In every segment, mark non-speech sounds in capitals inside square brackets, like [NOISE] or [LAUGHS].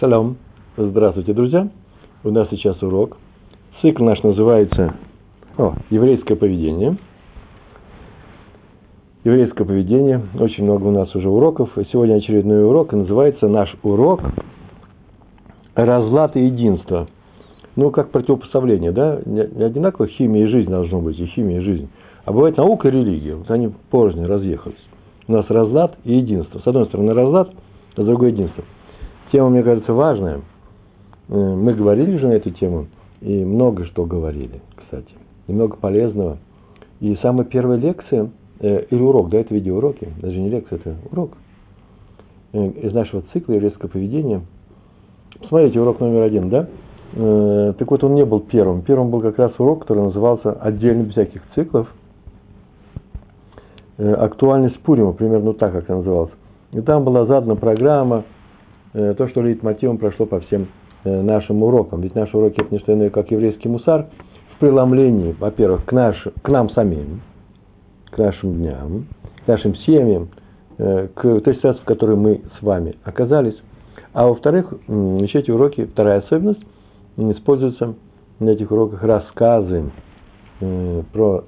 Шалом. Здравствуйте, друзья. У нас сейчас урок. Цикл наш называется о, «Еврейское поведение». Еврейское поведение. Очень много у нас уже уроков. сегодня очередной урок. И называется наш урок «Разлад и единство». Ну, как противопоставление, да? Не одинаково химия и жизнь должно быть, и химия и жизнь. А бывает наука и религия. Вот они порознь разъехались. У нас разлад и единство. С одной стороны разлад, а с другой единство – Тема, мне кажется, важная. Э, мы говорили же на эту тему, и много что говорили, кстати. И много полезного. И самая первая лекция, э, или урок, да, это видеоуроки, даже не лекция, это урок э, из нашего цикла еврейского поведения. Смотрите, урок номер один, да? Э, так вот, он не был первым. Первым был как раз урок, который назывался «Отдельно без всяких циклов». Э, актуальность Пурима, примерно так, как это называлось. И там была задана программа – то, что лейтмотивом прошло по всем э, нашим урокам. Ведь наши уроки это не что иное, как еврейский мусар в преломлении, во-первых, к, наш, к нам самим, к нашим дням, к нашим семьям, э, к той ситуации, в которой мы с вами оказались. А во-вторых, еще эти уроки, вторая особенность, используются на этих уроках рассказы про,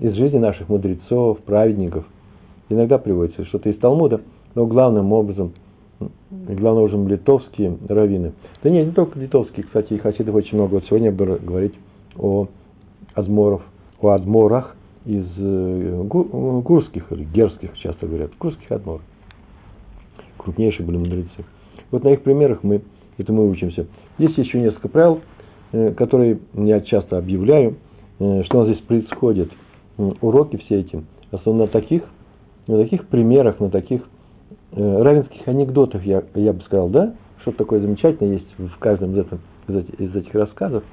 из жизни наших мудрецов, праведников. Иногда приводится что-то из Талмуда, но главным образом – главным образом литовские раввины. Да нет, не только литовские, кстати, и хасидов очень много. Вот сегодня я буду говорить о адморов, о адморах из э, гурских или герских, часто говорят, гурских адморов. Крупнейшие были мудрецы. Вот на их примерах мы это мы учимся. Есть еще несколько правил, э, которые я часто объявляю, э, что у нас здесь происходит. Уроки все эти, основно на таких, на таких примерах, на таких Э, равенских анекдотов, я, я бы сказал, да, что-то такое замечательное есть в каждом из, этом, из, этих, рассказов,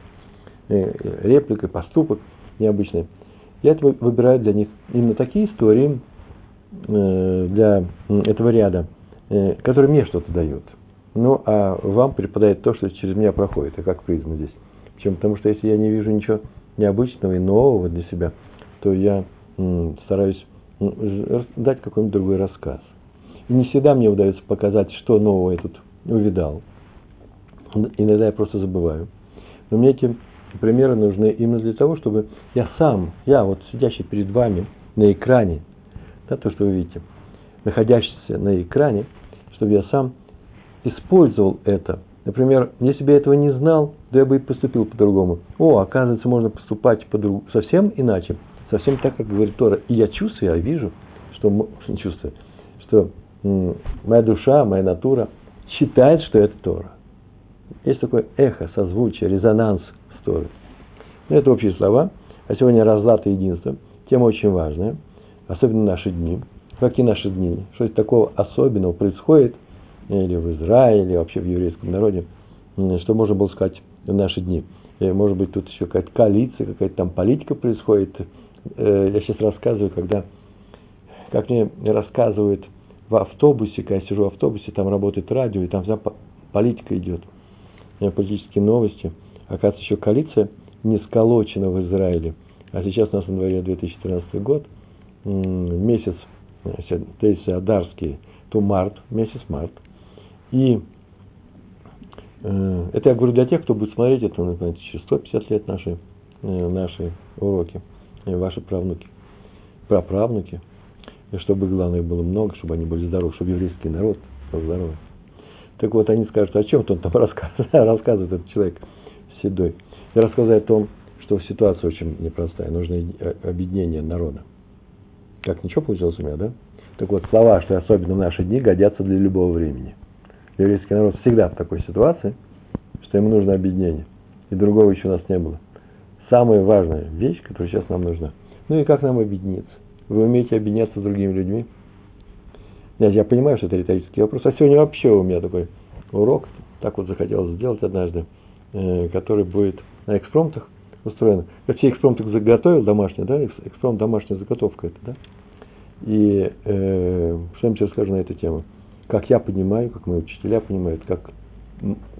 э, реплика, поступок необычный. Я это выбираю для них именно такие истории э, для этого ряда, которые мне что-то дают. Ну, а вам преподает то, что через меня проходит, и как призма здесь. Почему? Потому что если я не вижу ничего необычного и нового для себя, то я стараюсь дать какой-нибудь другой рассказ. И не всегда мне удается показать, что нового я тут увидал. Иногда я просто забываю. Но мне эти примеры нужны именно для того, чтобы я сам, я вот сидящий перед вами на экране, да, то, что вы видите, находящийся на экране, чтобы я сам использовал это. Например, если бы я этого не знал, то я бы и поступил по-другому. О, оказывается, можно поступать по совсем иначе, совсем так, как говорит Тора. И я чувствую, я вижу, что чувствую, что моя душа, моя натура считает, что это Тора. Есть такое эхо, созвучие, резонанс с Торой. Но это общие слова. А сегодня разлад и единство. Тема очень важная, особенно в наши дни. Какие наши дни? Что такого особенного происходит или в Израиле, или вообще в еврейском народе, что можно было сказать в наши дни. Может быть, тут еще какая-то коалиция, какая-то там политика происходит. Э, я сейчас рассказываю, когда, как мне рассказывают в автобусе, когда я сижу в автобусе, там работает радио, и там вся политика идет, политические новости. Оказывается, еще коалиция не сколочена в Израиле. А сейчас у нас на дворе 2013 год, месяц, то есть Адарский, то март, месяц март. И э, это я говорю для тех, кто будет смотреть это, например, через 150 лет наши, э, наши уроки, ваши правнуки, праправнуки – и чтобы, главное, было много, чтобы они были здоровы, чтобы еврейский народ был здоровый. Так вот, они скажут, о чем он там [LAUGHS] рассказывает, рассказывает этот человек седой. И рассказывает о том, что ситуация очень непростая, нужно объединение народа. Как ничего получилось у меня, да? Так вот, слова, что особенно в наши дни, годятся для любого времени. Еврейский народ всегда в такой ситуации, что ему нужно объединение. И другого еще у нас не было. Самая важная вещь, которая сейчас нам нужна. Ну и как нам объединиться? Вы умеете объединяться с другими людьми? Нет, я понимаю, что это риторический вопрос. А сегодня вообще у меня такой урок, так вот захотелось сделать однажды, э, который будет на экспромтах устроен. Все экспромты заготовил домашние, да, экспромт домашняя заготовка это, да. И э, что я сейчас скажу на эту тему. Как я понимаю, как мои учителя понимают, как,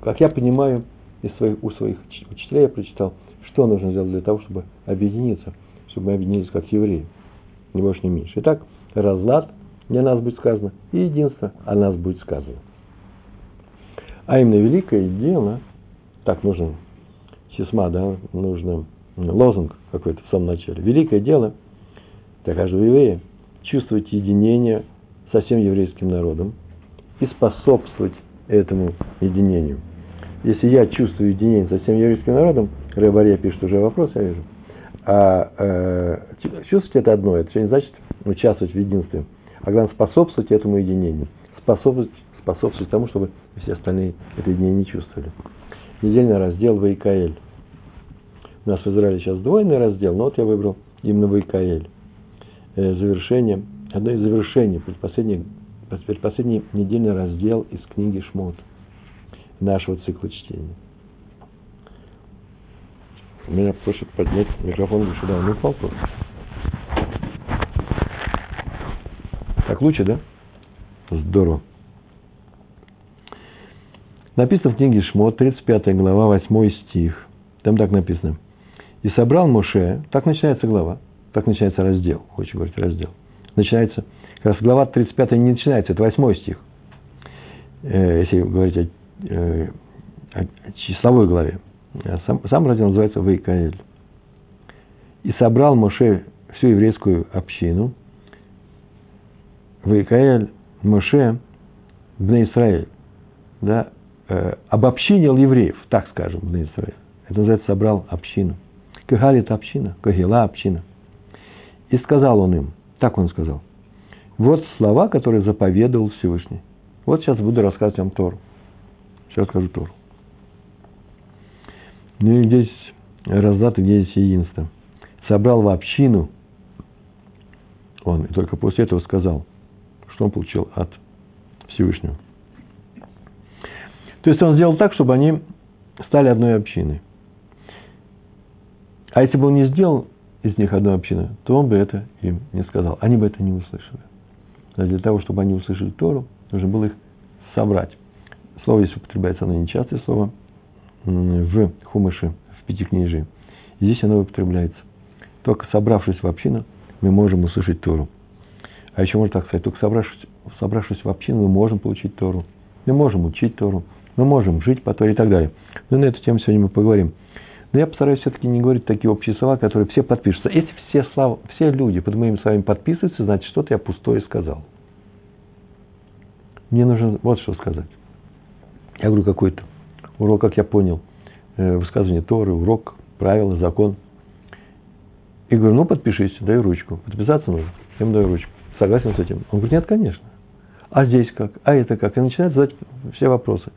как я понимаю из своих, у своих учителей я прочитал, что нужно сделать для того, чтобы объединиться, чтобы мы объединились как евреи ни больше, ни меньше. Итак, разлад, не о нас будет сказано, и единство о нас будет сказано. А именно великое дело, так нужно, сисма, да, нужно лозунг какой-то в самом начале. Великое дело для каждого еврея чувствовать единение со всем еврейским народом и способствовать этому единению. Если я чувствую единение со всем еврейским народом, Рэбарья пишет уже вопрос, я вижу, а э, чувствовать это одно, это не значит участвовать в единстве, а главное способствовать этому единению, способствовать, способствовать тому, чтобы все остальные это единение не чувствовали. Недельный раздел Вайкаэль. У нас в Израиле сейчас двойный раздел, но вот я выбрал именно Вайкаэль. Э, завершение, одно из завершений, предпоследний, предпоследний недельный раздел из книги Шмот нашего цикла чтения. Меня просят поднять микрофон выше, да, он упал. Так лучше, да? Здорово. Написано в книге Шмот, 35 глава, 8 стих. Там так написано. «И собрал Моше», так начинается глава, так начинается раздел, хочешь говорить раздел. Начинается, как раз глава 35 не начинается, это 8 стих. Э, если говорить о, э, о числовой главе. А сам, сам раздел называется Вейкаэль. «И собрал Моше всю еврейскую общину, Вейкаэль Моше Бне Израиль, да, э, обобщинил евреев, так скажем, Бне Израиль. Это называется собрал общину. Кагали – это община, Кагила – община. И сказал он им, так он сказал, вот слова, которые заповедовал Всевышний. Вот сейчас буду рассказывать вам Тору. Сейчас скажу Тору. Ну и здесь раздаты, где здесь единство. Собрал в общину он, и только после этого сказал, что он получил от Всевышнего. То есть он сделал так, чтобы они стали одной общиной. А если бы он не сделал из них одну общину, то он бы это им не сказал. Они бы это не услышали. Но для того, чтобы они услышали Тору, нужно было их собрать. Слово здесь употребляется, оно нечастое слово, в Хумыше, в Пятикнижии. И здесь оно употребляется. Только собравшись в общину, мы можем услышать Тору. А еще можно так сказать, только собравшись, собравшись в общину, мы можем получить Тору. Мы можем учить Тору, мы можем жить по Торе и так далее. Но на эту тему сегодня мы поговорим. Но я постараюсь все-таки не говорить такие общие слова, которые все подпишутся. Если все, слова, все люди под моими словами подписываются, значит, что-то я пустое сказал. Мне нужно вот что сказать. Я говорю, какой-то урок, как я понял, э, высказывание Торы, урок, правила, закон. И говорю, ну, подпишись, дай ручку. Подписаться нужно, я ему даю ручку. Согласен с этим? Он говорит, нет, конечно. А здесь как? А это как? И начинает задать все вопросы.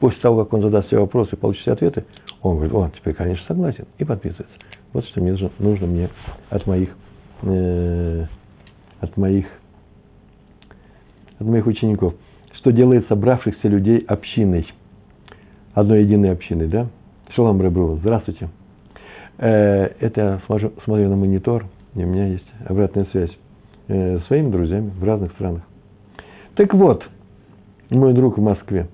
После того, как он задаст все вопросы и получит все ответы, он говорит, о, теперь, конечно, согласен. И подписывается. Вот что мне нужно, нужно мне от моих, э, от моих, от моих учеников. Что делает собравшихся людей общиной – одной единой общины, да? Шалом Ребру, здравствуйте. Э, это я смотрю, на монитор, и у меня есть обратная связь э, с своими друзьями в разных странах. Так вот, мой друг в Москве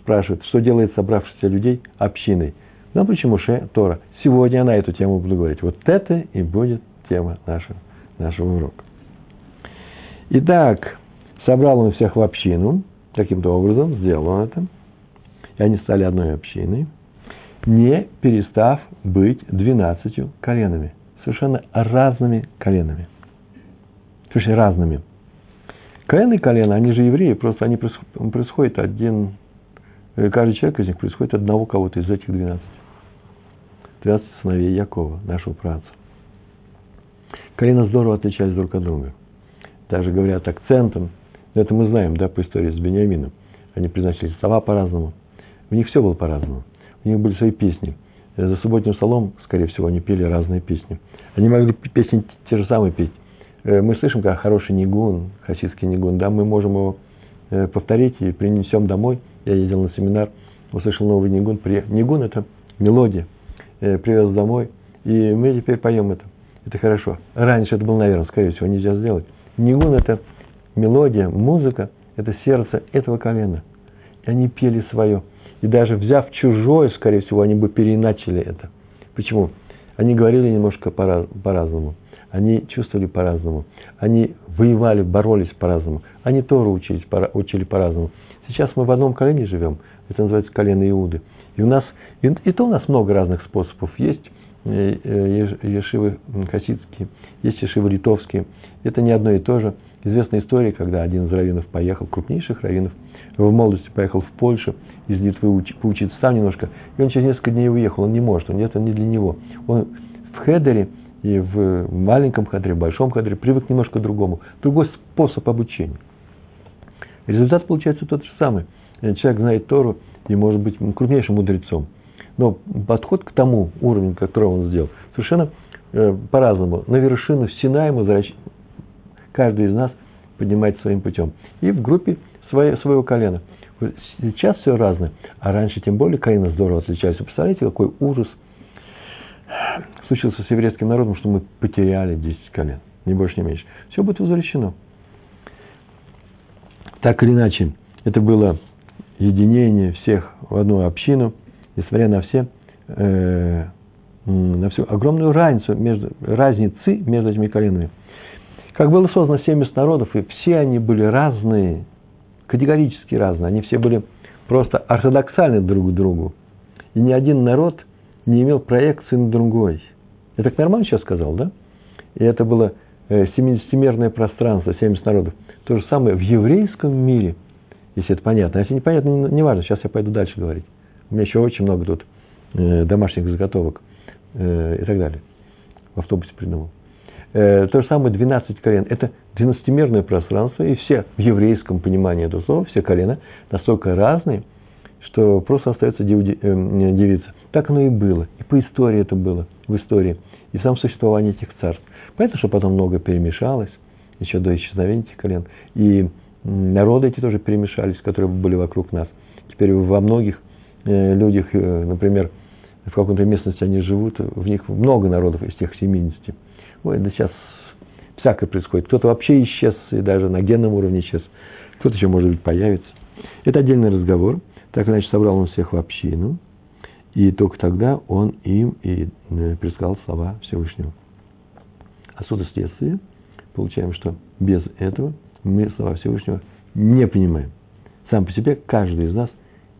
спрашивает, что делает собравшихся людей общиной. Ну, почему Ше Тора? Сегодня я на эту тему буду говорить. Вот это и будет тема нашего, нашего урока. Итак, собрал он всех в общину, каким-то образом сделал он это – и они стали одной общиной, не перестав быть двенадцатью коленами. Совершенно разными коленами. Слушай, разными. Колено и колено, они же евреи, просто они происходят один, э, каждый человек из них происходит одного кого-то из этих двенадцати. Двенадцать сыновей Якова, нашего праца. Колено здорово отличались друг от друга. Даже говорят акцентом, это мы знаем, да, по истории с Бениамином. Они произносили слова по-разному – у них все было по-разному. У них были свои песни. Э, за субботним столом, скорее всего, они пели разные песни. Они могли песни те же самые петь. Э, мы слышим, как хороший нигун, хасидский нигун, да, мы можем его э, повторить и принесем домой. Я ездил на семинар, услышал новый нигун. Нигун – это мелодия. Привез домой, и мы теперь поем это. Это хорошо. Раньше это было, наверное, скорее всего, нельзя сделать. Нигун – это мелодия, музыка, это сердце этого колена. И они пели свое – и даже взяв чужое, скорее всего, они бы переиначили это. Почему? Они говорили немножко по-разному. Они чувствовали по-разному. Они воевали, боролись по-разному. Они Тору учились, учили по-разному. Сейчас мы в одном колене живем, это называется колено Иуды. И у нас, и, и то у нас много разных способов. Есть э, э, ешивы хасидские, есть ешивы литовские. Это не одно и то же. Известная история, когда один из раввинов поехал, крупнейших раввинов, в молодости поехал в Польшу, из Литвы уч, поучиться сам немножко, и он через несколько дней уехал, он не может, он, это не для него. Он в хедере и в маленьком хедере, в большом хедере привык немножко к другому, другой способ обучения. Результат получается тот же самый. Человек знает Тору и может быть крупнейшим мудрецом. Но подход к тому уровню, который он сделал, совершенно э, по-разному. На вершину Синай мы каждый из нас поднимает своим путем. И в группе свое, своего колена. Сейчас все разное, а раньше тем более колено здорово отличались. представляете, какой ужас случился с еврейским народом, что мы потеряли 10 колен, ни больше, ни меньше. Все будет возвращено. Так или иначе, это было единение всех в одну общину, несмотря на все э, на всю огромную разницу между, разницы между этими коленами. Как было создано 70 народов, и все они были разные, категорически разные. Они все были просто ортодоксальны друг к другу. И ни один народ не имел проекции на другой. Я так нормально сейчас сказал, да? И это было 70-мерное э, пространство, 70 народов. То же самое в еврейском мире, если это понятно. Если непонятно, не важно, сейчас я пойду дальше говорить. У меня еще очень много тут э, домашних заготовок э, и так далее. В автобусе придумал. Э, то же самое 12 колен. Это 12-мерное пространство, и все в еврейском понимании этого слова, все колена настолько разные, что просто остается дивиться. Так оно и было. И по истории это было, в истории. И в самом существовании этих царств. Понятно, что потом много перемешалось, еще до исчезновения этих колен. И народы эти тоже перемешались, которые были вокруг нас. Теперь во многих э, людях, э, например, в какой-то местности они живут, в них много народов из тех 70. Ой, да сейчас всякое происходит. Кто-то вообще исчез, и даже на генном уровне исчез. Кто-то еще, может быть, появится. Это отдельный разговор. Так иначе собрал он всех в общину. И только тогда он им и э, предсказал слова Всевышнего. Отсюда следствие получаем, что без этого мы слова Всевышнего не понимаем. Сам по себе каждый из нас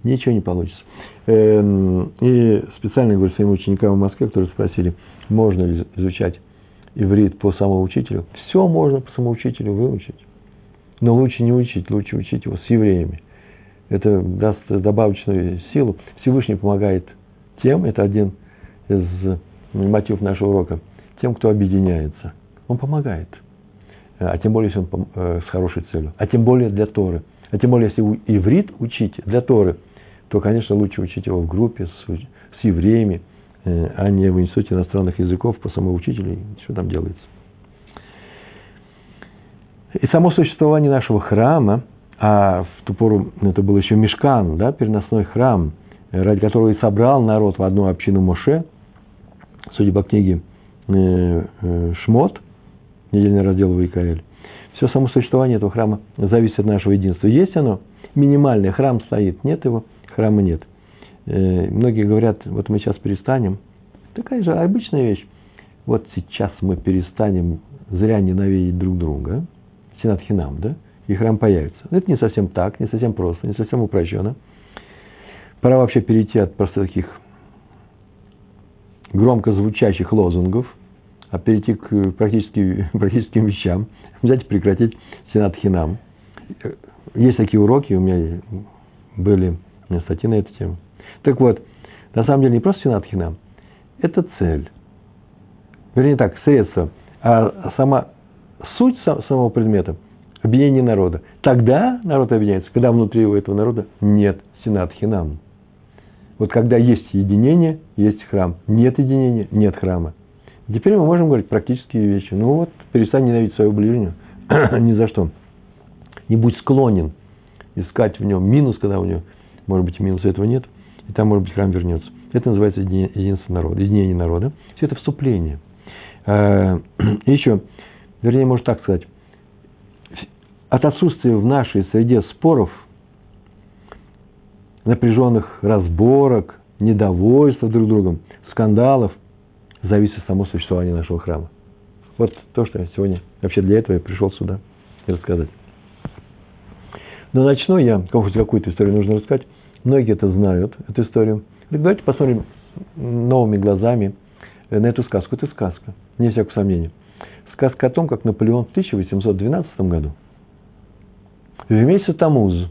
ничего не получится. Эм, и специально говорю своим ученикам в Москве, которые спросили, можно ли изучать иврит по самоучителю. Все можно по самоучителю выучить. Но лучше не учить, лучше учить его с евреями. Это даст добавочную силу. Всевышний помогает тем, это один из мотивов нашего урока, тем, кто объединяется. Он помогает. А тем более, если он э, с хорошей целью. А тем более для Торы. А тем более, если иврит учить для Торы, то, конечно, лучше учить его в группе с, с евреями, а не в Институте иностранных языков по самоучителю, что там делается. И само существование нашего храма, а в ту пору это был еще мешкан, да, переносной храм, ради которого и собрал народ в одну общину Моше, судя по книге э, э, Шмот, недельный раздел Вайкаэль, все само существование этого храма зависит от нашего единства. Есть оно, минимальный храм стоит, нет его, храма нет – Э, многие говорят, вот мы сейчас перестанем. Такая же обычная вещь. Вот сейчас мы перестанем зря ненавидеть друг друга. Сенат Хинам, да? И храм появится. Но это не совсем так, не совсем просто, не совсем упрощенно. Пора вообще перейти от просто таких громко звучащих лозунгов, а перейти к практически, [LAUGHS] практическим вещам. Взять и прекратить Сенат Хинам. Есть такие уроки, у меня были статьи на эту тему. Так вот, на самом деле не просто синат хинам, это цель. Вернее так, средство, а сама суть самого предмета – объединение народа. Тогда народ объединяется, когда внутри у этого народа нет синат хинам. Вот когда есть единение, есть храм. Нет единения, нет храма. Теперь мы можем говорить практические вещи. Ну вот, перестань ненавидеть своего ближнего. [CLEARS THROAT] Ни за что. Не будь склонен искать в нем минус, когда у него, может быть, минуса этого нет и там, может быть, храм вернется. Это называется единство народа, единение народа. Все это вступление. А, [CLEARS THROAT] и еще, вернее, можно так сказать, от отсутствия в нашей среде споров, напряженных разборок, недовольства друг другом, скандалов, зависит само существование нашего храма. Вот то, что я сегодня вообще для этого я пришел сюда рассказать. Но начну я, какую-то историю нужно рассказать. Многие это знают, эту историю. Так давайте посмотрим новыми глазами на эту сказку. Это сказка, не всякого сомнения. Сказка о том, как Наполеон в 1812 году в месяц Тамуз,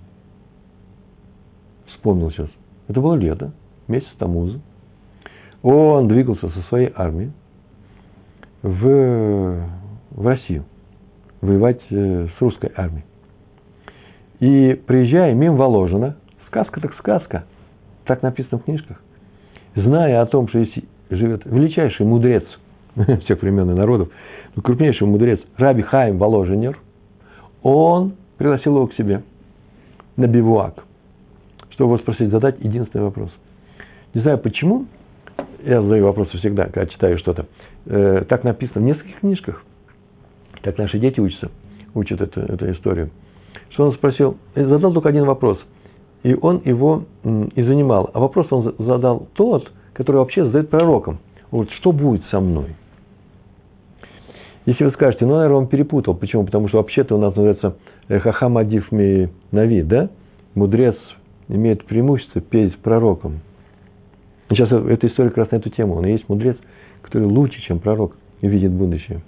вспомнил сейчас, это было лето, месяц Тамуза, он двигался со своей армией в, в Россию, воевать э, с русской армией. И приезжая мимо Воложина, сказка так сказка, так написано в книжках, зная о том, что здесь живет величайший мудрец [LAUGHS] всех времен и народов, ну, крупнейший мудрец Раби Хайм Воложенер, он пригласил его к себе на бивуак, чтобы его спросить, задать единственный вопрос. Не знаю почему, я задаю вопросы всегда, когда читаю что-то. Э, так написано в нескольких книжках. Так наши дети учатся, учат эту, эту историю. Что он спросил, задал только один вопрос. И он его и занимал. А вопрос он задал тот, который вообще задает пророкам. Вот что будет со мной? Если вы скажете, ну, наверное, он перепутал. Почему? Потому что вообще-то у нас называется Хахам Адиф Нави, да? Мудрец имеет преимущество перед пророком. Сейчас эта история как раз на эту тему. Он и есть мудрец, который лучше, чем пророк, и видит будущее.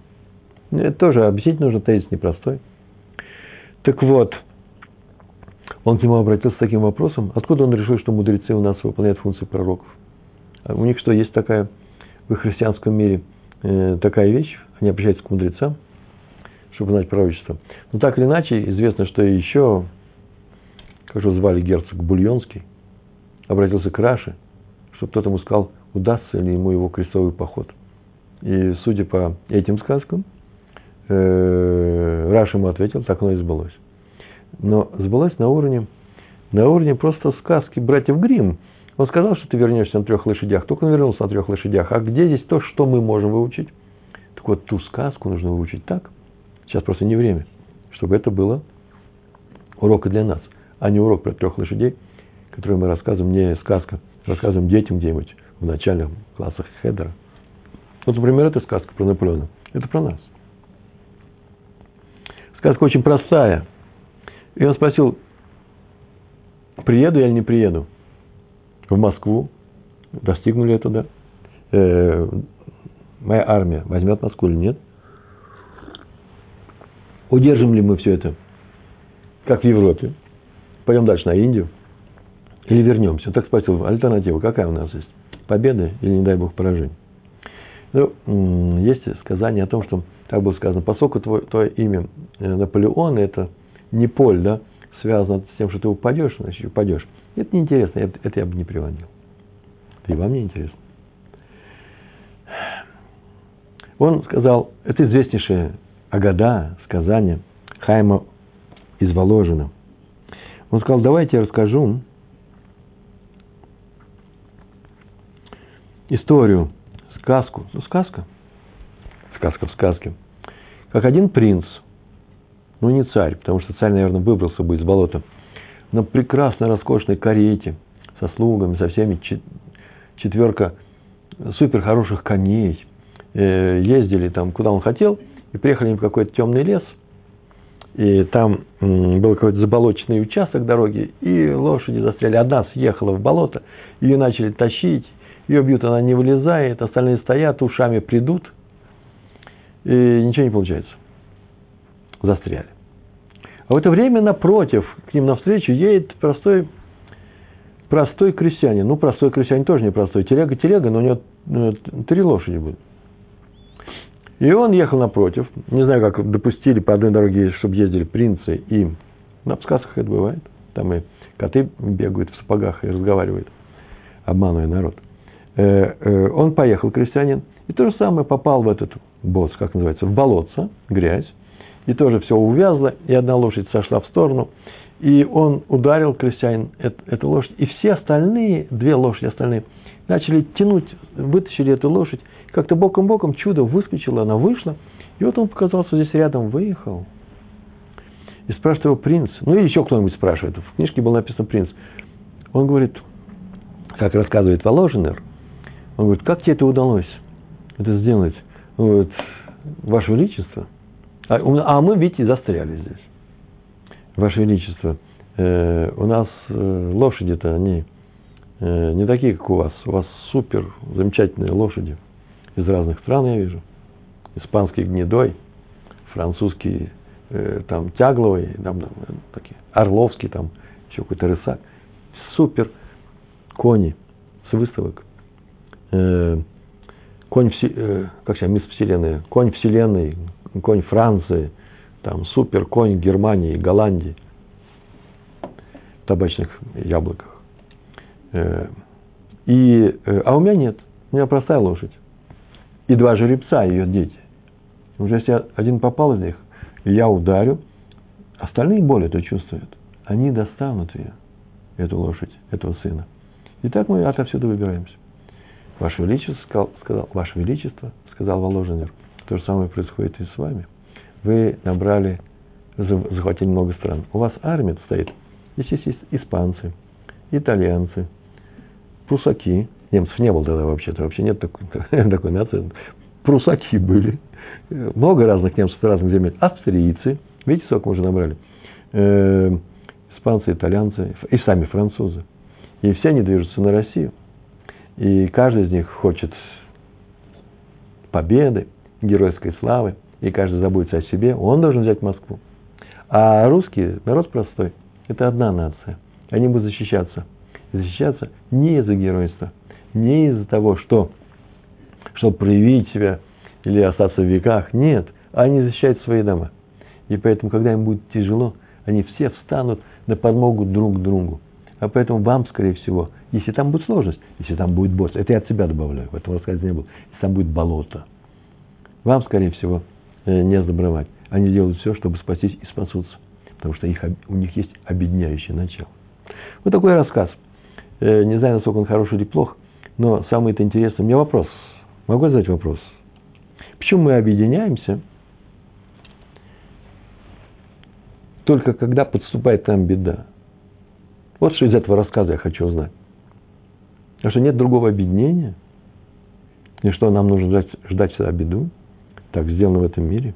Это тоже объяснить нужно, тезис непростой. Так вот, он к нему обратился с таким вопросом, откуда он решил, что мудрецы у нас выполняют функции пророков? А у них что, есть такая в христианском мире э, такая вещь, они обращаются к мудрецам, чтобы знать пророчество. Но так или иначе, известно, что еще, как же звали герцог Бульонский, обратился к Раше – чтобы кто-то ему сказал, удастся ли ему его крестовый поход. И судя по этим сказкам, э, Раш ему ответил, так оно и сбылось. Но сбылось на уровне, на уровне просто сказки братьев Грим. Он сказал, что ты вернешься на трех лошадях. Только он вернулся на трех лошадях. А где здесь то, что мы можем выучить? Так вот, ту сказку нужно выучить так. Сейчас просто не время, чтобы это было урок и для нас, а не урок про трех лошадей, который мы рассказываем, не сказка – рассказываем детям где-нибудь в начальных классах Хедера. Вот, например, эта сказка про Наполеона. Это про нас. Сказка очень простая. И он спросил, приеду я или не приеду в Москву, достигну ли я туда, э, моя армия возьмет Москву или нет, удержим ли мы все это, как в Европе, пойдем дальше на Индию, или вернемся? Так спросил, альтернатива какая у нас есть? Победа или, не дай бог, поражение? Ну, есть сказание о том, что, так было сказано, поскольку твое, твое имя э, Наполеон, это не поль, да, связано с тем, что ты упадешь, значит, упадешь. Это неинтересно, это, это я бы не приводил. Это и вам не интересно. Он сказал, это известнейшее Агада, сказание Хайма из Воложина. Он сказал, давайте я расскажу историю, сказку, ну, сказка, сказка в сказке, как один принц, ну, не царь, потому что царь, наверное, выбрался бы из болота, на прекрасной, роскошной карете, со слугами, со всеми, четверка супер хороших коней, э, ездили там, куда он хотел, и приехали в какой-то темный лес, и там был какой-то заболоченный участок дороги, и лошади застряли. Одна съехала в болото, ее начали тащить, ее бьют, она не вылезает, остальные стоят, ушами придут, и ничего не получается. Застряли. А в это время напротив, к ним навстречу едет простой, простой крестьянин. Ну, простой крестьянин тоже не простой. Телега, телега, но у него ну, три лошади будет. И он ехал напротив. Не знаю, как допустили по одной дороге, чтобы ездили принцы и... На сказках это бывает. Там и коты бегают в сапогах и разговаривают, обманывая народ. Э, э, он поехал, крестьянин, и то же самое попал в этот босс, как называется, в болотце, грязь, и тоже все увязло, и одна лошадь сошла в сторону, и он ударил крестьянин эту, эту лошадь, и все остальные, две лошади остальные, начали тянуть, вытащили эту лошадь, как-то боком-боком чудо выскочило, она вышла, и вот он показался здесь рядом, выехал. И спрашивает его принц, ну или еще кто-нибудь спрашивает, в книжке было написано принц. Он говорит, как рассказывает Воложенер, он говорит, как тебе это удалось, это сделать? Он говорит, Ваше Величество. А, а мы, видите, застряли здесь. Ваше Величество, Э, у нас э, лошади-то, они э, не такие, как у вас. У вас супер замечательные лошади из разных стран, я вижу. Испанский гнедой, французский там тягловый, там, там, такие, орловский, там еще какой-то рысак. Супер кони с выставок. Конь, вси, как сейчас, мисс Вселенной, конь Вселенной, конь Франции, там супер конь Германии, Голландии, табачных яблоках. Э, и, э, а у меня нет. У меня простая лошадь. И два жеребца, ее дети. Уже если один попал из них, я ударю, остальные боль это чувствуют. Они достанут ее, эту лошадь, этого сына. И так мы отовсюду выбираемся. Ваше Величество, сказал, сказал, Ваше Величество, сказал Воложенер, то же самое происходит и с вами. Вы набрали, захватили много стран. У вас армия стоит. Здесь есть испанцы, итальянцы, прусаки. Немцев не было тогда вообще-то, вообще нет такой, [LAUGHS] такой нации. Прусаки были. Много разных немцев разных земель. Австрийцы. Видите, сколько мы уже набрали? Э, испанцы, итальянцы и сами французы. И все они движутся на Россию. И каждый из них хочет победы, геройской славы, и каждый заботится о себе, он должен взять Москву. А русские, народ простой, это одна нация. Они будут защищаться. защищаться не из-за геройства, не из-за того, что, чтобы проявить себя или остаться в веках. Нет, они защищают свои дома. И поэтому, когда им будет тяжело, они все встанут на подмогу друг другу. А поэтому вам, скорее всего, если там будет сложность, если там будет босс, это я от себя добавляю, в этом рассказе не было, если там будет болото, вам, скорее всего, э, не забрывать. Они делают все, чтобы спастись и спасутся, потому что их, у них есть объединяющее начало. Вот такой рассказ. Э, не знаю, насколько он хороший или плох, но самое это интересное. У меня вопрос. Могу задать вопрос? Почему мы объединяемся только когда подступает нам беда? Вот что из этого рассказа я хочу узнать. А что нет другого объединения? И что нам нужно ждать, ждать всегда беду? Так сделано в этом мире.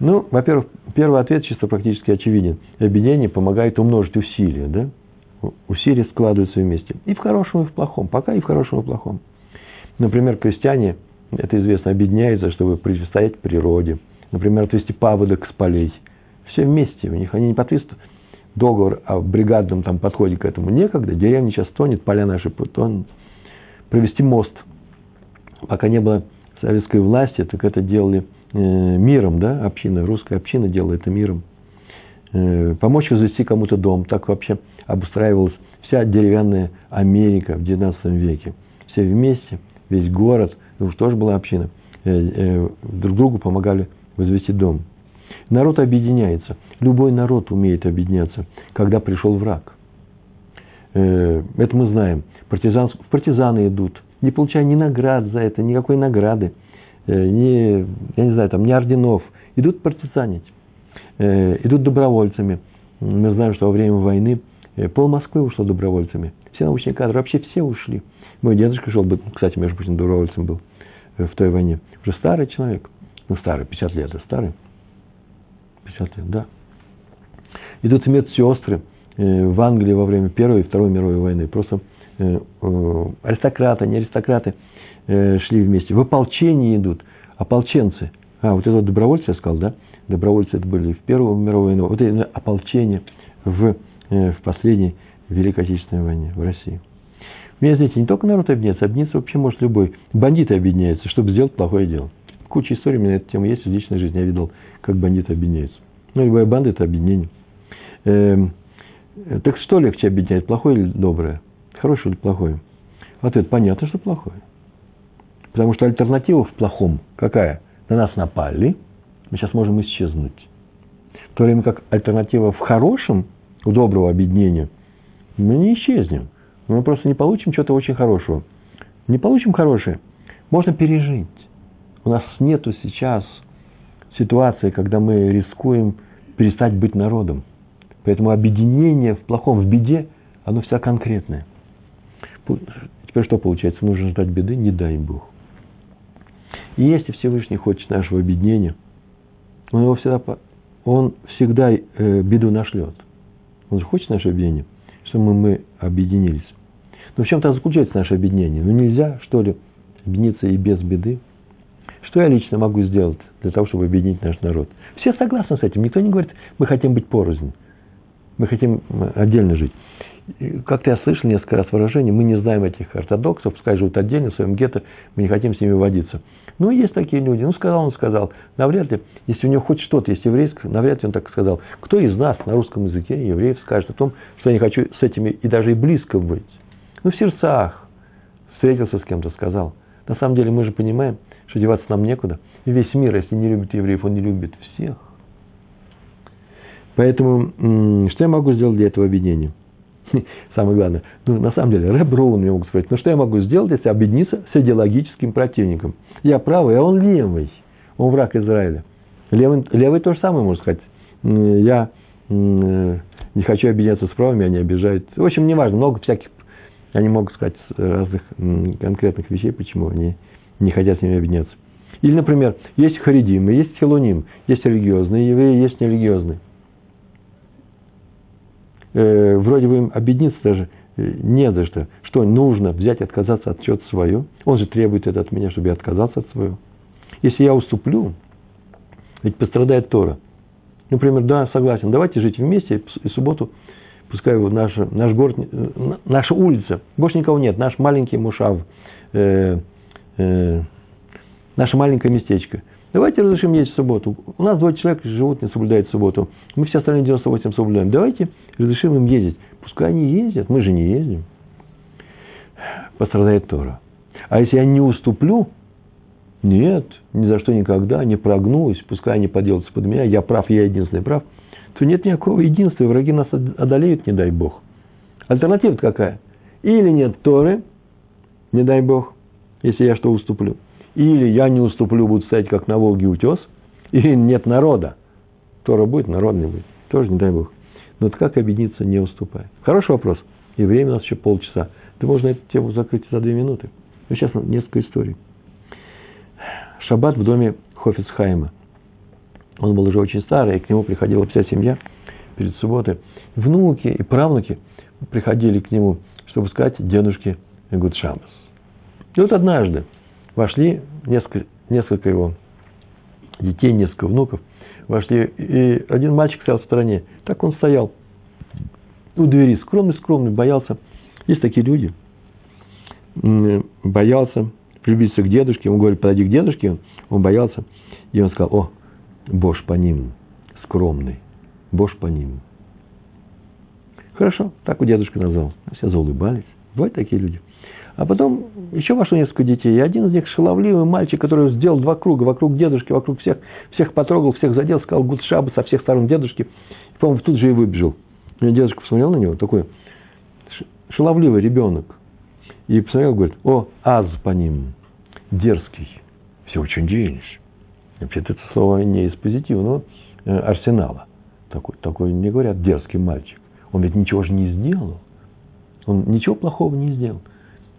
Ну, во-первых, первый ответ чисто практически очевиден. Объединение помогает умножить усилия, да? Усилия складываются вместе. И в хорошем, и в плохом. Пока и в хорошем, и в плохом. Например, крестьяне, это известно, объединяются, чтобы противостоять природе. Например, отвести паводок с полей. Все вместе. У них они не подписывают договор о бригадном там подходе к этому некогда, деревня сейчас тонет, поля наши тонут. Провести мост. Пока не было советской власти, так это делали э, миром, да, община, русская община делала это миром. Э, помочь возвести кому-то дом, так вообще обустраивалась вся деревянная Америка в XIX веке. Все вместе, весь город, ну уж тоже была община, э, друг другу помогали возвести дом. Народ объединяется. Любой народ умеет объединяться, когда пришел враг. Это мы знаем. Партизан, в партизаны идут, не получая ни наград за это, никакой награды, э, ни, я не знаю, там, ни орденов. Идут партизанить, э, идут добровольцами. Мы знаем, что во время войны пол Москвы ушло добровольцами. Все научные кадры, вообще все ушли. Мой дедушка шел, кстати, между прочим, добровольцем был в той войне. Уже старый человек. Ну, старый, 50 лет, это старый. 50 лет, да. Идут медсестры э, в Англии во время Первой и Второй мировой войны. Просто э, э, аристократы, не аристократы шли вместе. В ополчении идут. Ополченцы. А, вот это добровольцы, я сказал, да? Добровольцы это были в Первую мировую войну. Вот это ополчение в, в последней Великой Отечественной войне в России. Мне, знаете, не только народ объединяется, объединиться вообще может любой. Бандиты объединяются, чтобы сделать плохое дело. Куча историй у меня на эту тему есть в личной жизни. Я видел, как бандиты объединяются. Ну, любая банда – это объединение. Эм, так что легче объединять, плохое или доброе? Хорошее или плохое? Ответ – понятно, что плохое. Потому что альтернатива в плохом какая? На нас напали, мы сейчас можем исчезнуть. В то время как альтернатива в хорошем, у доброго объединения, мы не исчезнем. Мы просто не получим чего-то очень хорошего. Не получим хорошее, можно пережить. У нас нету сейчас ситуации, когда мы рискуем перестать быть народом. Поэтому объединение в плохом, в беде, оно вся конкретное. Теперь что получается? Нужно ждать беды? Не дай Бог. И если Всевышний хочет нашего объединения, он его всегда, он всегда э, беду нашлет. Он же хочет наше объединение, чтобы мы, объединились. Но в чем-то заключается наше объединение. Ну нельзя, что ли, объединиться и без беды. Что я лично могу сделать для того, чтобы объединить наш народ? Все согласны с этим. Никто не говорит, мы хотим быть порознь. Мы хотим отдельно жить. Как-то я слышал несколько раз выражение, мы не знаем этих ортодоксов, пускай живут отдельно в своем гетто, мы не хотим с ними водиться. Ну, есть такие люди. Ну, сказал он, сказал. Навряд ли, если у него хоть что-то есть еврейское, навряд ли он так сказал. Кто из нас на русском языке, евреев, скажет о том, что я не хочу с этими и даже и близко быть? Ну, в сердцах встретился с кем-то, сказал. На самом деле мы же понимаем, что деваться нам некуда. И весь мир, если не любит евреев, он не любит всех. Поэтому, что я могу сделать для этого объединения? [LAUGHS] Самое главное, ну, на самом деле, Рэб Роун мне могут спросить, ну, что я могу сделать, если объединиться с идеологическим противником? Я правый, а он левый. Он враг Израиля. Левый, левый то же самое, можно сказать. Я не хочу объединяться с правыми, они обижают. В общем, неважно, много всяких, они могут сказать разных конкретных вещей, почему они не хотят с ними объединяться. Или, например, есть харидимы, есть хилоним, есть религиозные евреи, есть нерелигиозные. Э, вроде бы им объединиться даже э, не за что. Что, нужно взять и отказаться от чего-то свое? Он же требует это от меня, чтобы я отказался от своего. Если я уступлю, ведь пострадает Тора. Например, да, согласен, давайте жить вместе, и субботу, пускай наш, наш город, э, наша улица, больше никого нет, наш маленький мушав, э, э, наше маленькое местечко. Давайте разрешим есть в субботу. У нас двое человек живут, не соблюдают субботу. Мы все остальные 98 соблюдаем. Давайте разрешим им ездить. Пускай они ездят, мы же не ездим. Пострадает Тора. А если я не уступлю, нет, ни за что никогда, не прогнусь, пускай они поделаются под меня, я прав, я единственный прав, то нет никакого единства, враги нас одолеют, не дай Бог. Альтернатива какая? Или нет Торы, не дай Бог, если я что уступлю. Или я не уступлю, буду стоять как на Волге утес, или нет народа. Тора будет, народ не будет. Тоже не дай Бог. Но вот как объединиться, не уступая? Хороший вопрос. И время у нас еще полчаса. Да можно эту тему закрыть за две минуты. Но сейчас несколько историй. Шаббат в доме Хофицхайма. Он был уже очень старый, и к нему приходила вся семья перед субботой. Внуки и правнуки приходили к нему, чтобы сказать дедушке Гудшамас. И вот однажды вошли несколько, несколько его детей, несколько внуков, вошли, и один мальчик стоял в стороне. Так он стоял у двери, скромный-скромный, боялся. Есть такие люди, боялся приблизиться к дедушке, ему говорит, подойди к дедушке, он боялся, и он сказал, о, Бош по ним, скромный, Бош по ним. Хорошо, так у дедушки назвал. Все заулыбались. Бывают такие люди. А потом еще вошло несколько детей. И один из них шаловливый мальчик, который сделал два круга вокруг дедушки, вокруг всех, всех потрогал, всех задел, сказал Гудшаба со всех сторон дедушки. И, по-моему, тут же и выбежал. И дедушка посмотрел на него, такой шаловливый ребенок. И посмотрел, говорит, о, аз по ним, дерзкий. Все очень удивились. Вообще-то это слово не из позитивного э, арсенала. Такой, такой не говорят дерзкий мальчик. Он ведь ничего же не сделал. Он ничего плохого не сделал.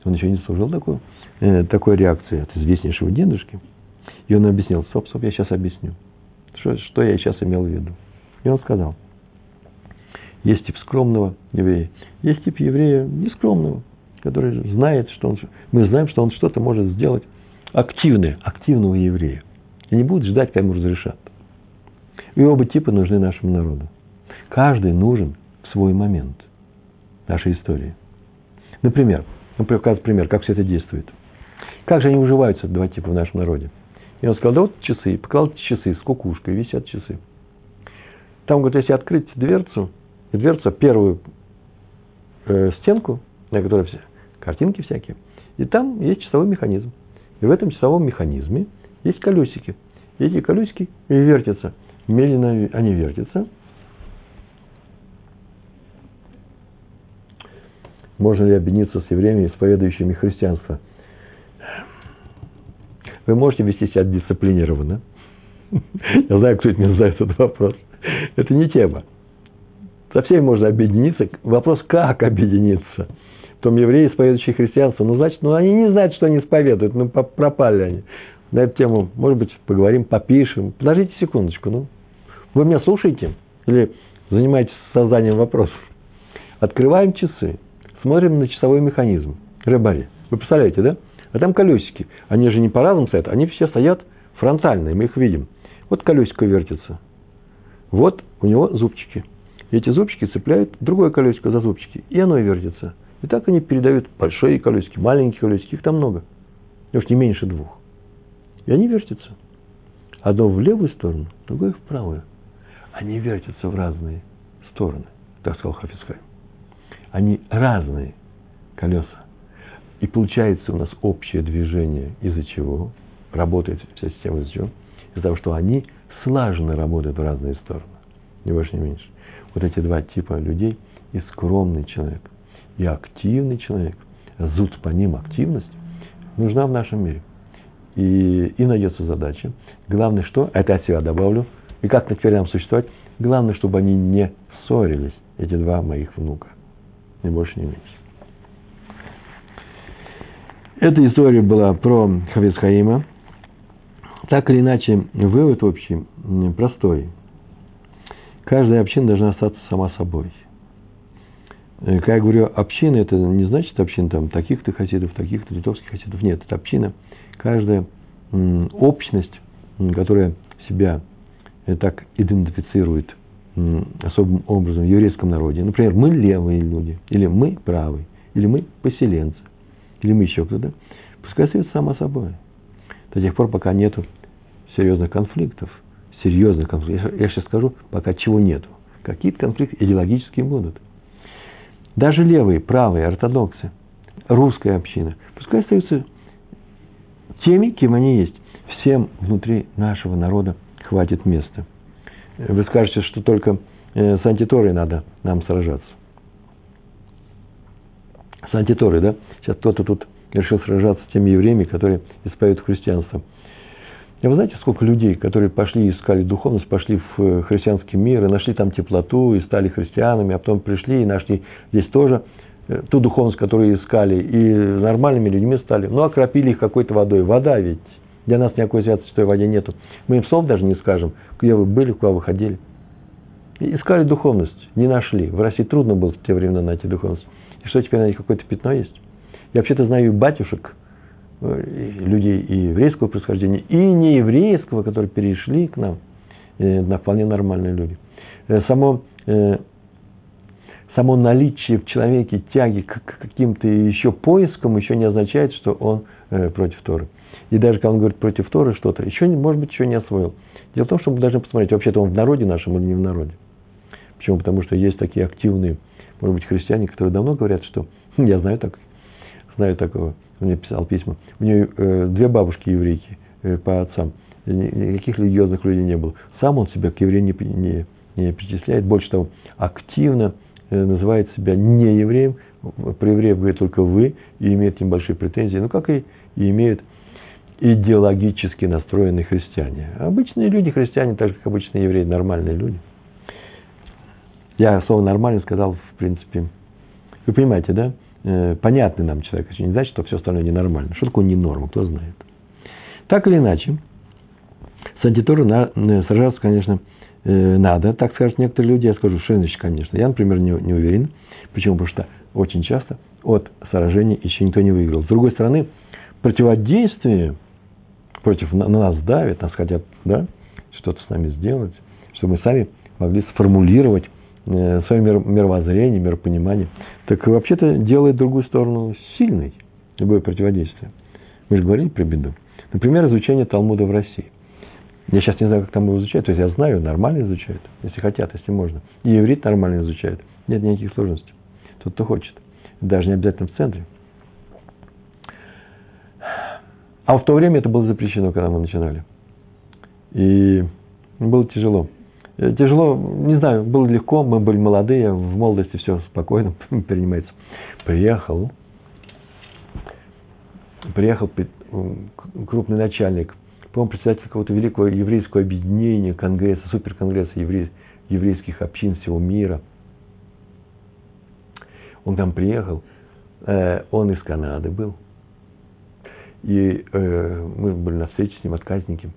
Он еще не служил такой, э, такой реакции от известнейшего дедушки. И он объяснил, стоп, стоп, я сейчас объясню. Что, что я сейчас имел в виду? И он сказал, есть тип скромного еврея, есть тип еврея нескромного, который знает, что он... Мы знаем, что он что-то может сделать активное, активного еврея. И не будет ждать, когда ему разрешат. И оба типа нужны нашему народу. Каждый нужен в свой момент нашей истории. Например, он показывает пример, как все это действует. Как же они уживаются, два типа в нашем народе? И он сказал, да вот часы, показал часы с кукушкой, висят часы. Там, говорит, если открыть дверцу, дверца первую э, стенку, на которой все картинки всякие, и там есть часовой механизм. И в этом часовом механизме есть колесики. И эти колесики вертятся. Медленно они вертятся – Можно ли объединиться с евреями, исповедующими христианство? Вы можете вести себя дисциплинированно. Я знаю, кто это мне задает этот вопрос. Это не тема. Со всеми можно объединиться. Вопрос, как объединиться? Том евреи, исповедующие христианство, ну, значит, ну, они не знают, что они исповедуют, ну, пропали они. На эту тему, может быть, поговорим, попишем. Подождите секундочку, ну. Вы меня слушаете? Или занимаетесь созданием вопросов. Открываем часы, смотрим на часовой механизм, рыбари. Вы представляете, да? А там колесики. Они же не по разным стоят, они все стоят фронтально, и мы их видим. Вот колесико вертится. Вот у него зубчики. Эти зубчики цепляют другое колесико за зубчики, и оно и вертится. И так они передают большие колесики, маленькие колесики, их там много. Уж не меньше двух. И они вертятся. Одно в левую сторону, другое в правую. Они вертятся в разные стороны, так сказал Хафицхайм. Они разные колеса. И получается у нас общее движение, из-за чего работает вся система, из-за чего? Из-за того, что они слаженно работают в разные стороны. Ни больше, ни меньше. Вот эти два типа людей, и скромный человек, и активный человек, зуд по ним активность, нужна в нашем мире. И, и найдется задача. Главное, что, это от себя добавлю, и как теперь нам существовать, главное, чтобы они не ссорились, эти два моих внука. Ни больше, ни меньше. Эта история была про Хавицхаима. Так или иначе, вывод общий простой. Каждая община должна остаться сама собой. Э, когда я говорю община, это не значит община там таких-то хасидов, таких-то литовских хасидов. Нет, это община. Каждая общность, которая себя э, так идентифицирует особым образом в еврейском народе. Например, мы левые люди, или мы правые, или мы поселенцы или мы еще кто-то, пускай остается само собой. До тех пор, пока нет серьезных конфликтов. Серьезных конфликтов. Я сейчас скажу, пока чего нету. Какие-то конфликты идеологические будут. Даже левые, правые, ортодоксы, русская община, пускай остаются теми, кем они есть. Всем внутри нашего народа хватит места. Вы скажете, что только э, с антиторой надо нам сражаться с антиторой, да? Сейчас кто-то тут решил сражаться с теми евреями, которые исповедуют христианство. И вы знаете, сколько людей, которые пошли и искали духовность, пошли в э, христианский мир и нашли там теплоту, и стали христианами, а потом пришли и нашли здесь тоже э, ту духовность, которую искали, и нормальными людьми стали. Ну, окропили их какой-то водой. Вода ведь. Для нас никакой святости в той воде нету. Мы им слов даже не скажем, где вы были, куда вы ходили. И искали духовность, не нашли. В России трудно было в те времена найти духовность. И что теперь на них какое-то пятно есть? Я вообще-то знаю и батюшек, э, людей и еврейского происхождения, и нееврейского, которые перешли к нам, э, на вполне нормальные люди. Э, само, само наличие в человеке тяги к каким-то еще поискам еще не означает, что он против Торы. И даже когда он говорит против Торы что-то, еще, может быть, еще не освоил. Дело в том, что мы должны посмотреть, вообще-то он в народе нашем или не в народе. Почему? Потому что есть такие активные может быть, христиане, которые давно говорят, что [LAUGHS] я знаю так, знаю такого, он мне писал письма. У нее э, две бабушки еврейки э, по отцам. Никаких религиозных людей не было. Сам он себя к евреям не, не, не причисляет. Больше того, активно э, называет себя не евреем. Про евреев говорит только вы и имеет к ним большие претензии. Ну, как и, и имеют идеологически настроенные христиане. Обычные люди, христиане, так же, как обычные евреи, нормальные люди – я слово нормально сказал, в принципе, вы понимаете, да? Э, понятный нам человек, это не значит, что все остальное ненормально. Что такое ненорма, кто знает. Так или иначе, с на, э, сражаться, конечно, э, надо, так скажут некоторые люди, я скажу, что конечно. Я, например, не, не уверен. Почему? Потому что очень часто от сражений еще никто не выиграл. С другой стороны, противодействие против на нас давит, нас хотят да, что-то с нами сделать, чтобы мы сами могли сформулировать Э, свое мировоззрение, миропонимание, так вообще-то делает другую сторону сильной, любое противодействие. Мы же говорили про беду. Например, изучение Талмуда в России. Я сейчас не знаю, как там его изучают. То есть я знаю, нормально изучают, если хотят, если можно. И иврит нормально изучают. Нет никаких сложностей. Тот, кто хочет. Даже не обязательно в центре. А в то время это было запрещено, когда мы начинали. И было тяжело. Э, тяжело, не знаю, было легко, мы были молодые, в молодости все спокойно [LAUGHS] принимается. Приехал, приехал крупный начальник, по-моему, председатель какого-то великого еврейского объединения, конгресса, суперконгресса еврей, еврейских общин всего мира. Он там приехал, э, он из Канады был. И э, мы были на встрече с ним, отказники.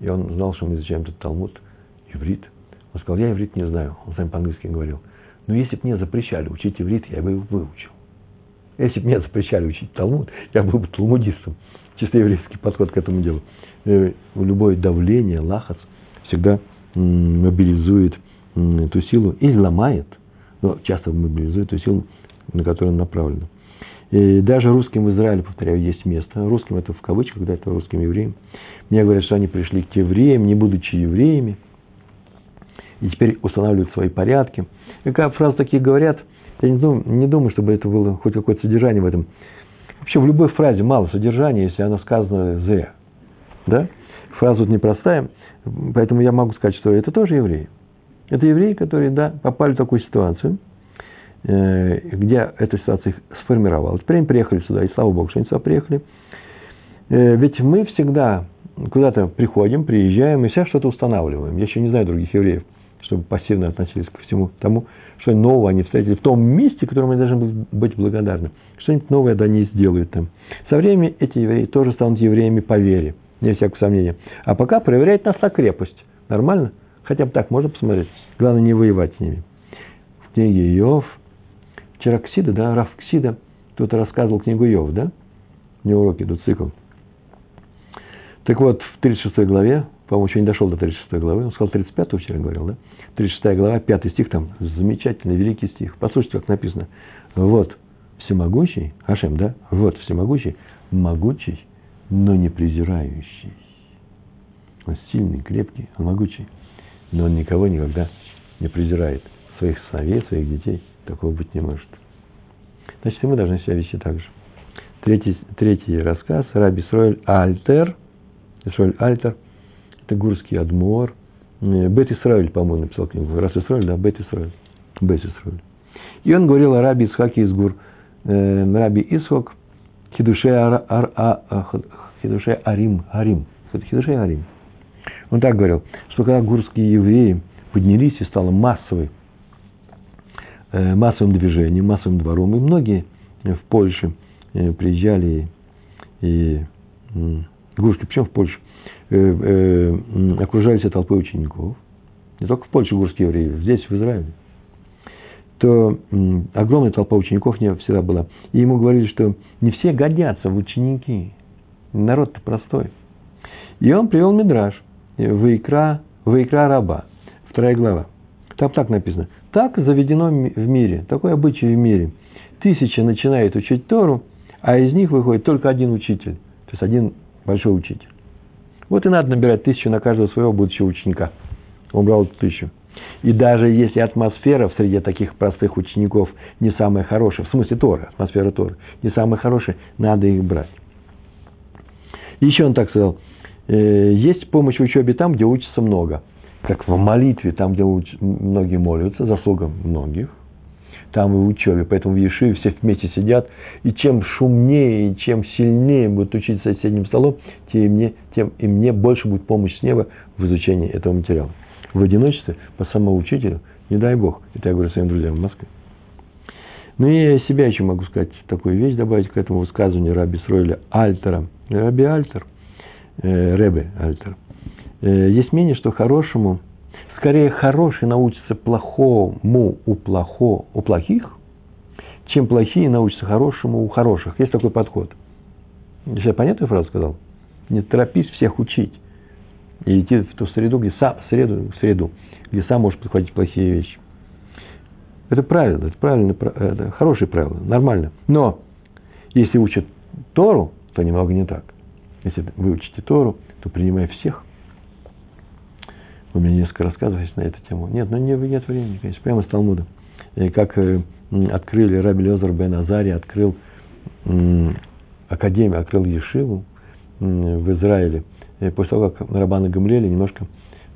И он знал, что мы изучаем этот Талмуд – иврит. Он сказал, я иврит не знаю. Он сам по-английски говорил. Но если бы мне запрещали учить иврит, я бы его выучил. Если бы мне запрещали учить Талмуд, я был бы талмудистом. Чисто еврейский подход к этому делу. Э, любое давление, лахац всегда мобилизует эту силу или ломает, но часто мобилизует ту силу, на которую он направлен. И даже русским в Израиле, повторяю, есть место. Русским это в кавычках, когда это русским евреям. Мне говорят, что они пришли к евреям, не будучи евреями, и теперь устанавливают свои порядки. И когда фразы такие говорят, я не думаю, не думаю, чтобы это было хоть какое-то содержание в этом. Вообще в любой фразе мало содержания, если она сказана «зе». Да? Фраза тут непростая, поэтому я могу сказать, что это тоже евреи. Это евреи, которые, да, попали в такую ситуацию, э, где эта ситуация их сформировала. Теперь они приехали сюда, и слава Богу, что они сюда приехали. Э, ведь мы всегда куда-то приходим, приезжаем и все что-то устанавливаем. Я еще не знаю других евреев, чтобы пассивно относились ко всему тому, что нового они встретили в том месте, которому они должны быть благодарны. Что-нибудь новое да они сделают там. Со временем эти евреи тоже станут евреями по вере, не всякого сомнения. А пока проверяет нас на крепость. Нормально? Хотя бы так можно посмотреть. Главное не воевать с ними. В книге Иов, вчера Ксида, да, Раф Ксида, кто-то рассказывал книгу Иов, да? Не уроки идут, цикл. Так вот, в 36 главе, по-моему, еще не дошел до 36 главы, он сказал 35 вчера говорил, да? 36 глава, 5 стих, там замечательный, великий стих. Послушайте, как написано. Вот всемогущий, Ашем, да? Вот всемогущий, могучий, но не презирающий. Он сильный, крепкий, он могучий но он никого никогда не презирает. Своих сыновей, своих детей такого быть не может. Значит, и мы должны себя вести так же. Третий, третий рассказ, Раби Исроэль Альтер, Исроэль Альтер, это гурский адмор, э, Бет Исраэль, по-моему, написал книгу. Раз Исраэль, да, Бет Исраэль. Бет Исраэль. И он говорил о раби Исхаке из Гур. Э, раби Исхак, Хидуше, ар, ар, а, а Хидуше Арим, Арим. Хидуше Арим. Он так говорил, что когда гурские евреи поднялись и стало массовой, массовым движением, массовым двором, и многие в Польше э, приезжали и, и гурские, причем в Польше, э, окружались толпой учеников, не только в Польше гурские евреи, здесь, в Израиле, то огромная толпа учеников не всегда была. И ему говорили, что не все годятся в ученики. Народ-то простой. И он привел Мидраж – Вайкра, Вайкра раба, вторая глава. Там так написано. Так заведено в мире, такой обычай в мире. Тысяча начинает учить Тору, а из них выходит только один учитель, то есть один большой учитель. Вот и надо набирать тысячу на каждого своего будущего ученика. Он брал эту тысячу. И даже если атмосфера в среде таких простых учеников не самая хорошая, в смысле Тора, атмосфера Тора, не самая хорошая, надо их брать. Еще он так сказал, Э, есть помощь в учебе там, где учится много. Как в молитве, там, где многие молятся, заслуга многих. Там и в учебе. Поэтому в Ешиве все вместе сидят. И чем шумнее, и чем сильнее будут учить за соседним столом, тем и, мне, тем и мне больше будет помощь с неба в изучении этого материала. В одиночестве, по самоучителю, не дай Бог. Это я говорю своим друзьям в Москве. Ну и я себя еще могу сказать такую вещь, добавить к этому высказыванию Раби Сройля Альтера. Раби Альтер – э, Ребе Альтер. Э, есть мнение, что хорошему, скорее хороший научится плохому у, плохо, у плохих, чем плохие научатся хорошему у хороших. Есть такой подход. Я понятную фразу сказал? Не торопись всех учить. И идти в ту среду, где сам, среду, среду, где сам можешь подхватить плохие вещи. Это правильно, это правильно, это хорошее правило, нормально. Но если учат Тору, то немного не так. Если вы учите Тору, то принимай всех. У меня несколько рассказов есть на эту тему. Нет, ну не, нет времени, конечно, прямо с Талмуда. И как э, открыли Раби Лезер бен Азари, открыл академию, открыл Ешиву в Израиле. И после того, как Рабана Гамлели немножко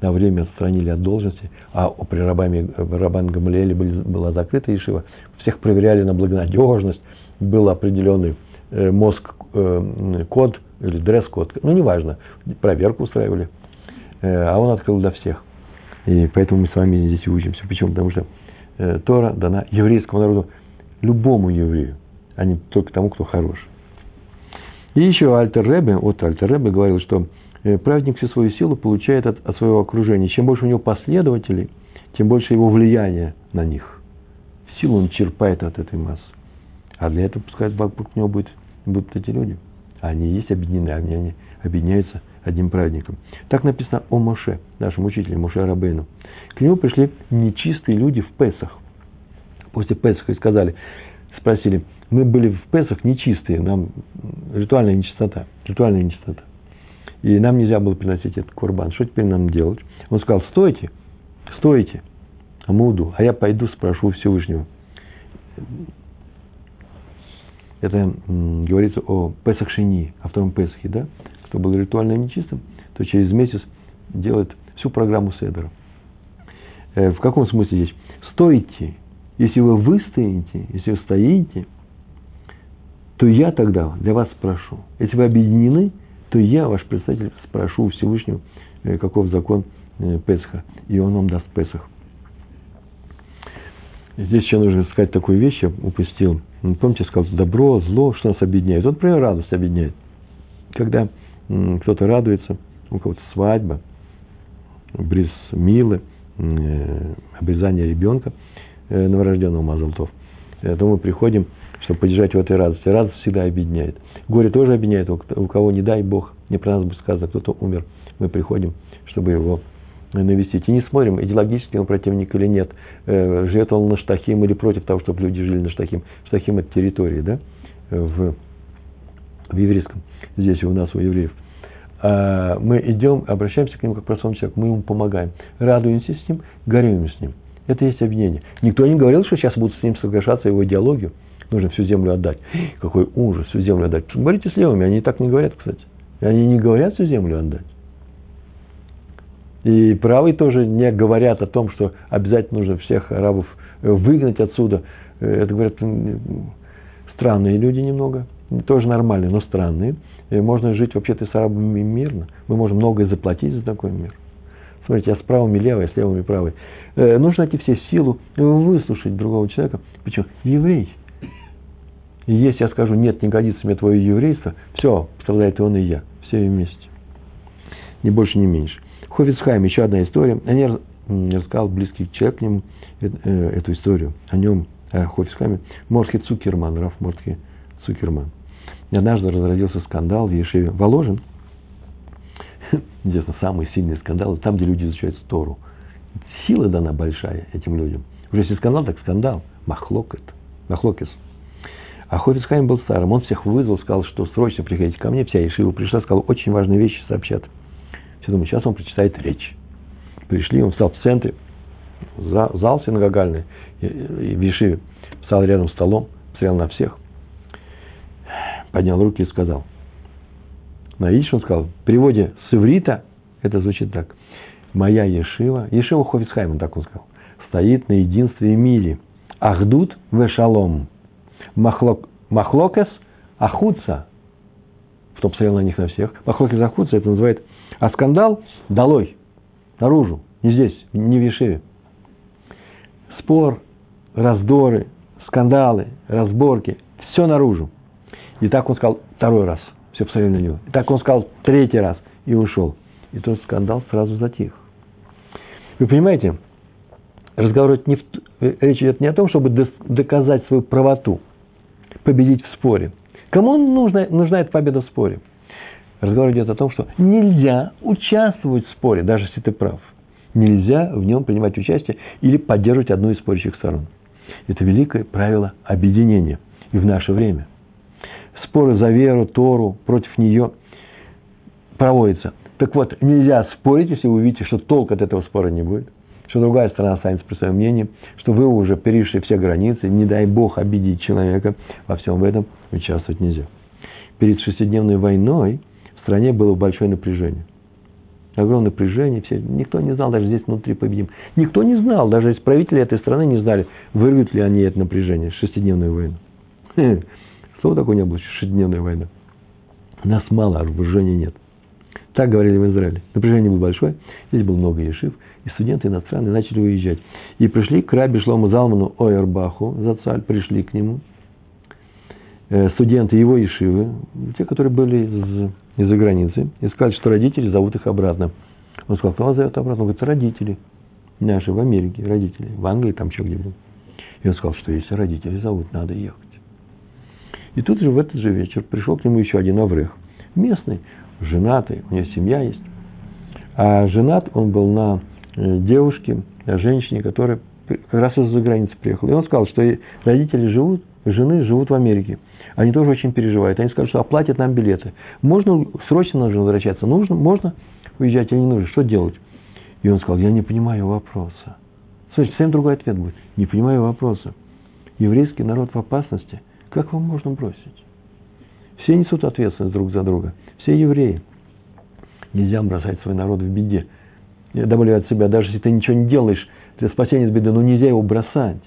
на время отстранили от должности, а при Рабане, Рабан Гамлиэле была закрыта Ешива, всех проверяли на благонадежность, был определенный э, мозг, э, или дресс-код, ну, неважно, проверку устраивали, а он открыл для всех. И поэтому мы с вами здесь учимся. Почему? Потому что э, Тора дана еврейскому народу, любому еврею, а не только тому, кто хорош. И еще Альтер Ребе, вот Альтер Ребе говорил, что э, праведник всю свою силу получает от, от своего окружения. Чем больше у него последователей, тем больше его влияние на них. Силу он черпает от этой массы. А для этого, пускай вокруг него будет, будут эти люди. Они есть объединены, они, они объединяются одним праведником. Так написано о Моше, нашем учителе, Моше Рабейну. К нему пришли нечистые люди в Песах. После Песаха и сказали, спросили, мы были в Песах нечистые, нам ритуальная нечистота, ритуальная нечистота. И нам нельзя было приносить этот курбан. Что теперь нам делать? Он сказал, стойте, стойте, Амуду, а я пойду спрошу Всевышнего. Это м, говорится о Песах Шини, о втором Песахе, да? Кто был ритуально нечистым, то через месяц делает всю программу Седера. Э, в каком смысле здесь? Стойте, если вы выстоите, если вы стоите, то я тогда для вас спрошу. Если вы объединены, то я, ваш представитель, спрошу у Всевышнего, э, каков закон э, Песха, и он вам даст Песах. Здесь еще нужно сказать такую вещь, я упустил. Помните, сказал, добро, зло, что нас объединяет? Вот, например, радость объединяет. Когда кто-то радуется, у кого-то свадьба, бриз милы, э, обрезание ребенка новорожденного Мазалтов, то мы приходим чтобы поддержать в этой радости. Радость всегда объединяет. Горе тоже объединяет. У кого, не дай Бог, не про нас будет сказано, кто-то умер, мы приходим, чтобы его навестить. И не смотрим, идеологически он противник или нет, э, живет он на Штахим или против того, чтобы люди жили на Штахим. Штахим – это территория, да, в, в еврейском, здесь у нас, у евреев. А мы идем, обращаемся к нему как к простому человеку, мы ему помогаем, радуемся с ним, горюем с ним. Это есть объединение. Никто не говорил, что сейчас будут с ним соглашаться его идеологию нужно всю землю отдать. Какой ужас, всю землю отдать. Говорите с левыми, они так не говорят, кстати. Они не говорят всю землю отдать. И правые тоже не говорят о том, что обязательно нужно всех арабов выгнать отсюда. Э, это говорят странные люди немного, тоже нормальные, но странные. И можно жить вообще-то с арабами мирно. Мы можем многое заплатить за такой мир. Смотрите, я с правыми левой, а с левыми правой. Э, нужно найти все силу выслушать другого человека. Почему? Еврей – и если я скажу, нет, не годится мне твое еврейство, все, страдает и он, и я. Все вместе. Ни больше, ни меньше. Хофицхайм, еще одна история. Они рассказал близкий человек к нему э, эту историю. О нем, о Хофицхайме. Морский Цукерман, Раф Морский Цукерман. И однажды разразился скандал в Ешеве. Воложен. Интересно, самый сильный скандал, там, где люди изучают Тору. Сила дана большая этим людям. Уже если скандал, так скандал. Махлокет. Махлокес. А Хофицхайм был старым, он всех вызвал, сказал, что срочно приходите ко мне, вся Ешива пришла, сказал, очень важные вещи сообщат. Все думаю, сейчас он прочитает речь. Пришли, он встал в центре, зал синагогальный, в Ешиве, встал рядом с столом, смотрел на всех, поднял руки и сказал, на идиш он сказал, в переводе с иврита это звучит так. Моя Ешива, Ешива Хофицхайм, так он сказал, стоит на единстве мире. Ахдут вешалом махлок, махлокес ахуца, кто посмотрел на них на всех, махлокес ахуца, это называет, а скандал долой, наружу, не здесь, не в Ешеве. Спор, раздоры, скандалы, разборки, все наружу. И так он сказал второй раз, все посмотрели на него. И так он сказал третий раз и ушел. И тот скандал сразу затих. Вы понимаете, разговор не в, речь идет не о том, чтобы доказать свою правоту – победить в споре. Кому нужна, нужна эта победа в споре? Разговор идет о том, что нельзя участвовать в споре, даже если ты прав. Нельзя в нем принимать участие или поддерживать одну из спорящих сторон. Это великое правило объединения и в наше время. Споры за веру, Тору, против нее проводятся. Так вот, нельзя спорить, если вы увидите, что толк от этого спора не будет что другая сторона останется при своем мнении, что вы уже перешли все границы, не дай Бог обидеть человека, во всем этом участвовать нельзя. Перед шестидневной войной в стране было большое напряжение. Огромное напряжение, все, никто не знал, даже здесь внутри победим. Никто не знал, даже правители этой страны не знали, вырвут ли они это напряжение, шестидневную войну. Слово такое не было, шестидневная война. Нас мало, а вооружения нет. Так говорили в Израиле. Напряжение было большое, здесь было много ешив, и студенты иностранные начали уезжать. И пришли к Раби Шлому Залману Ойербаху, за царь пришли к нему, э, студенты его ешивы, те, которые были из, из-за границы, и сказали, что родители зовут их обратно. Он сказал, кто вас зовет обратно? Он говорит, родители. наши в Америке, родители, в Англии, там еще где-нибудь. И он сказал, что если родители зовут, надо ехать. И тут же в этот же вечер пришел к нему еще один Аврех. Местный, женатый, у него семья есть. А женат он был на э, девушке, на женщине, которая как раз из-за границы приехала. И он сказал, что родители живут, жены живут в Америке. Они тоже очень переживают. Они скажут, что оплатят нам билеты. Можно, срочно нужно возвращаться. Нужно, можно уезжать или не нужно. Что делать? И он сказал, я не понимаю вопроса. Слушайте, совсем другой ответ будет. Не понимаю вопроса. Еврейский народ в опасности. Как вам можно бросить? Все несут ответственность друг за друга. Все евреи. Нельзя бросать свой народ в беде. Я добавляю от себя, даже если ты ничего не делаешь для спасения от беды, но нельзя его бросать.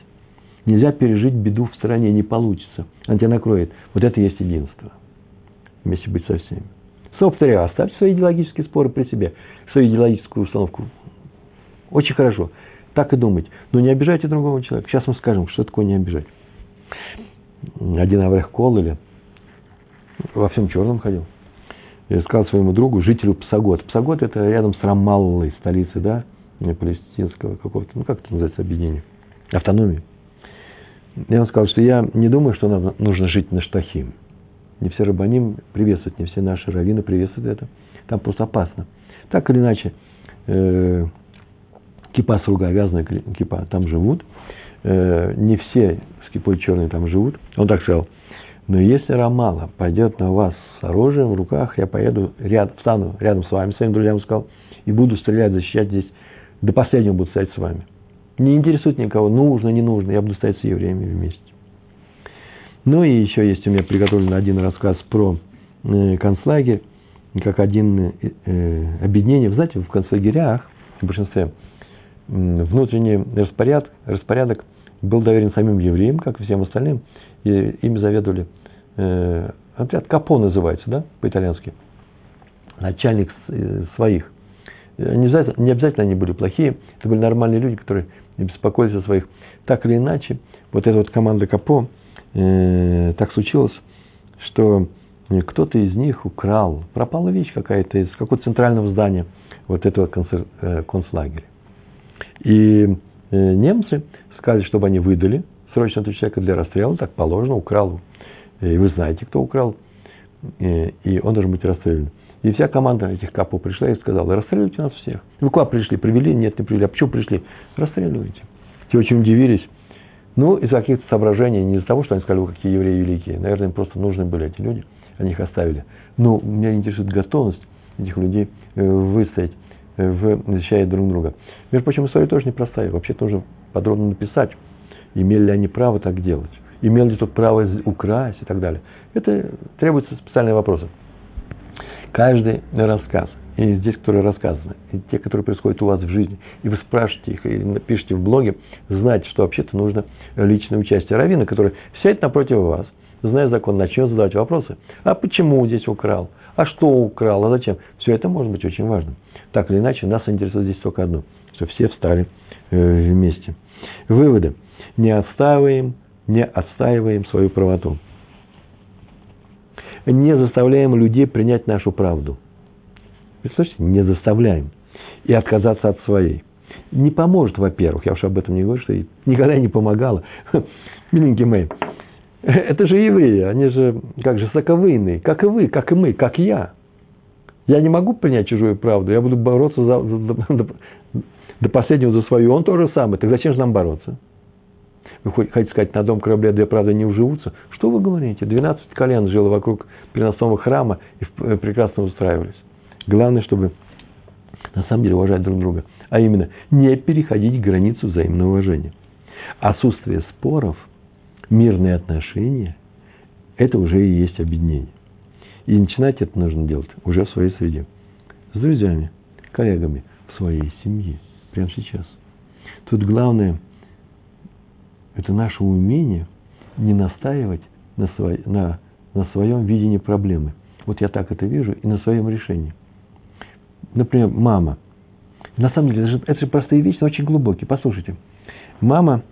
Нельзя пережить беду в стране, не получится. Она тебя накроет. Вот это и есть единство. Вместе быть со всеми. Собственно, оставьте свои идеологические споры при себе, свою идеологическую установку. Очень хорошо. Так и думать. Но не обижайте другого человека. Сейчас мы скажем, что такое не обижать. Один Аврех Кол или во всем черном ходил. Я сказал своему другу, жителю Псагот. Псагот это рядом с Рамаллой, столицей, да, палестинского какого-то, ну как это называется, объединение, автономии. Я ему сказал, что я не думаю, что нам нужно жить на Штахим. Не все рабаним приветствуют, не все наши раввины приветствуют это. Там просто опасно. Так или иначе, э, кипа с руга, вязаная кипа, там живут. Э, не все с кипой черной там живут. Он так сказал. Но если Рамала пойдет на вас с оружием в руках, я поеду, ряд, встану рядом с вами, своим друзьям сказал, и буду стрелять, защищать здесь. До последнего буду стоять с вами. Не интересует никого, нужно, не нужно, я буду стоять с евреями вместе. Ну и еще есть у меня приготовлен один рассказ про э, концлагерь, как один э, объединение. Вы знаете, в концлагерях, в большинстве, внутренний распорядок, распорядок был доверен самим евреям, как и всем остальным, и ими заведовали э, отряд Капо называется, да, по-итальянски, начальник своих. Не обязательно, не обязательно они были плохие, это были нормальные люди, которые не беспокоились о своих. Так или иначе, вот эта вот команда Капо, э, так случилось, что кто-то из них украл, пропала вещь какая-то из какого-то центрального здания вот этого э, концлагеря. И э, немцы сказали, чтобы они выдали срочно этого человека для расстрела, так положено, украл. И вы знаете, кто украл, и он должен быть расстрелян. И вся команда этих капов пришла и сказала, расстреливайте нас всех. Вы куда пришли? Привели? Нет, не привели. А почему пришли? Расстреливайте. Те очень удивились. Ну, из каких-то соображений, не из-за того, что они сказали, какие евреи великие. Наверное, им просто нужны были эти люди. Они их оставили. Но меня интересует готовность этих людей э, выстоять, э, в, защищая друг друга. Между прочим, история тоже непростая. Вообще-то нужно подробно написать, имели ли они право так делать. Имел ли тот право украсть и так далее. Это требуются специальные вопросы каждый рассказ, и здесь, которые рассказаны, и те, которые происходят у вас в жизни, и вы спрашиваете их, или пишете в блоге, знайте, что вообще-то нужно личное участие равина, который сядет напротив вас, зная закон, начнет задавать вопросы. А почему здесь украл? А что украл? А зачем? Все это может быть очень важным. Так или иначе, нас интересует здесь только одно, что все встали вместе. Выводы. Не отстаиваем, не отстаиваем свою правоту не заставляем людей принять нашу правду. Вы слышите? Не заставляем. И отказаться от своей. Не поможет, во-первых, я уж об этом не говорю, что никогда не помогало. [LAUGHS] Миленькие мои, это же евреи, они же как же соковыйные, как и вы, как и мы, как я. Я не могу принять чужую правду, я буду бороться за, за, до, последнего за свою, он тоже самый. Так зачем же нам бороться? Вы хотите сказать, на дом корабля две правды не уживутся? Что вы говорите? 12 колен жило вокруг переносного храма и э, прекрасно устраивались. Главное, чтобы на самом деле уважать друг друга. А именно, не переходить границу взаимного уважения. Отсутствие споров, мирные отношения – это уже и есть объединение. И начинать это нужно делать уже в своей среде. С друзьями, коллегами, в своей семье. Прямо сейчас. Тут главное – это наше умение не настаивать на, свой, на, на своем видении проблемы. Вот я так это вижу и на своем решении. Например, мама. На самом деле, это же, это же простые вещи, но очень глубокие. Послушайте. Мама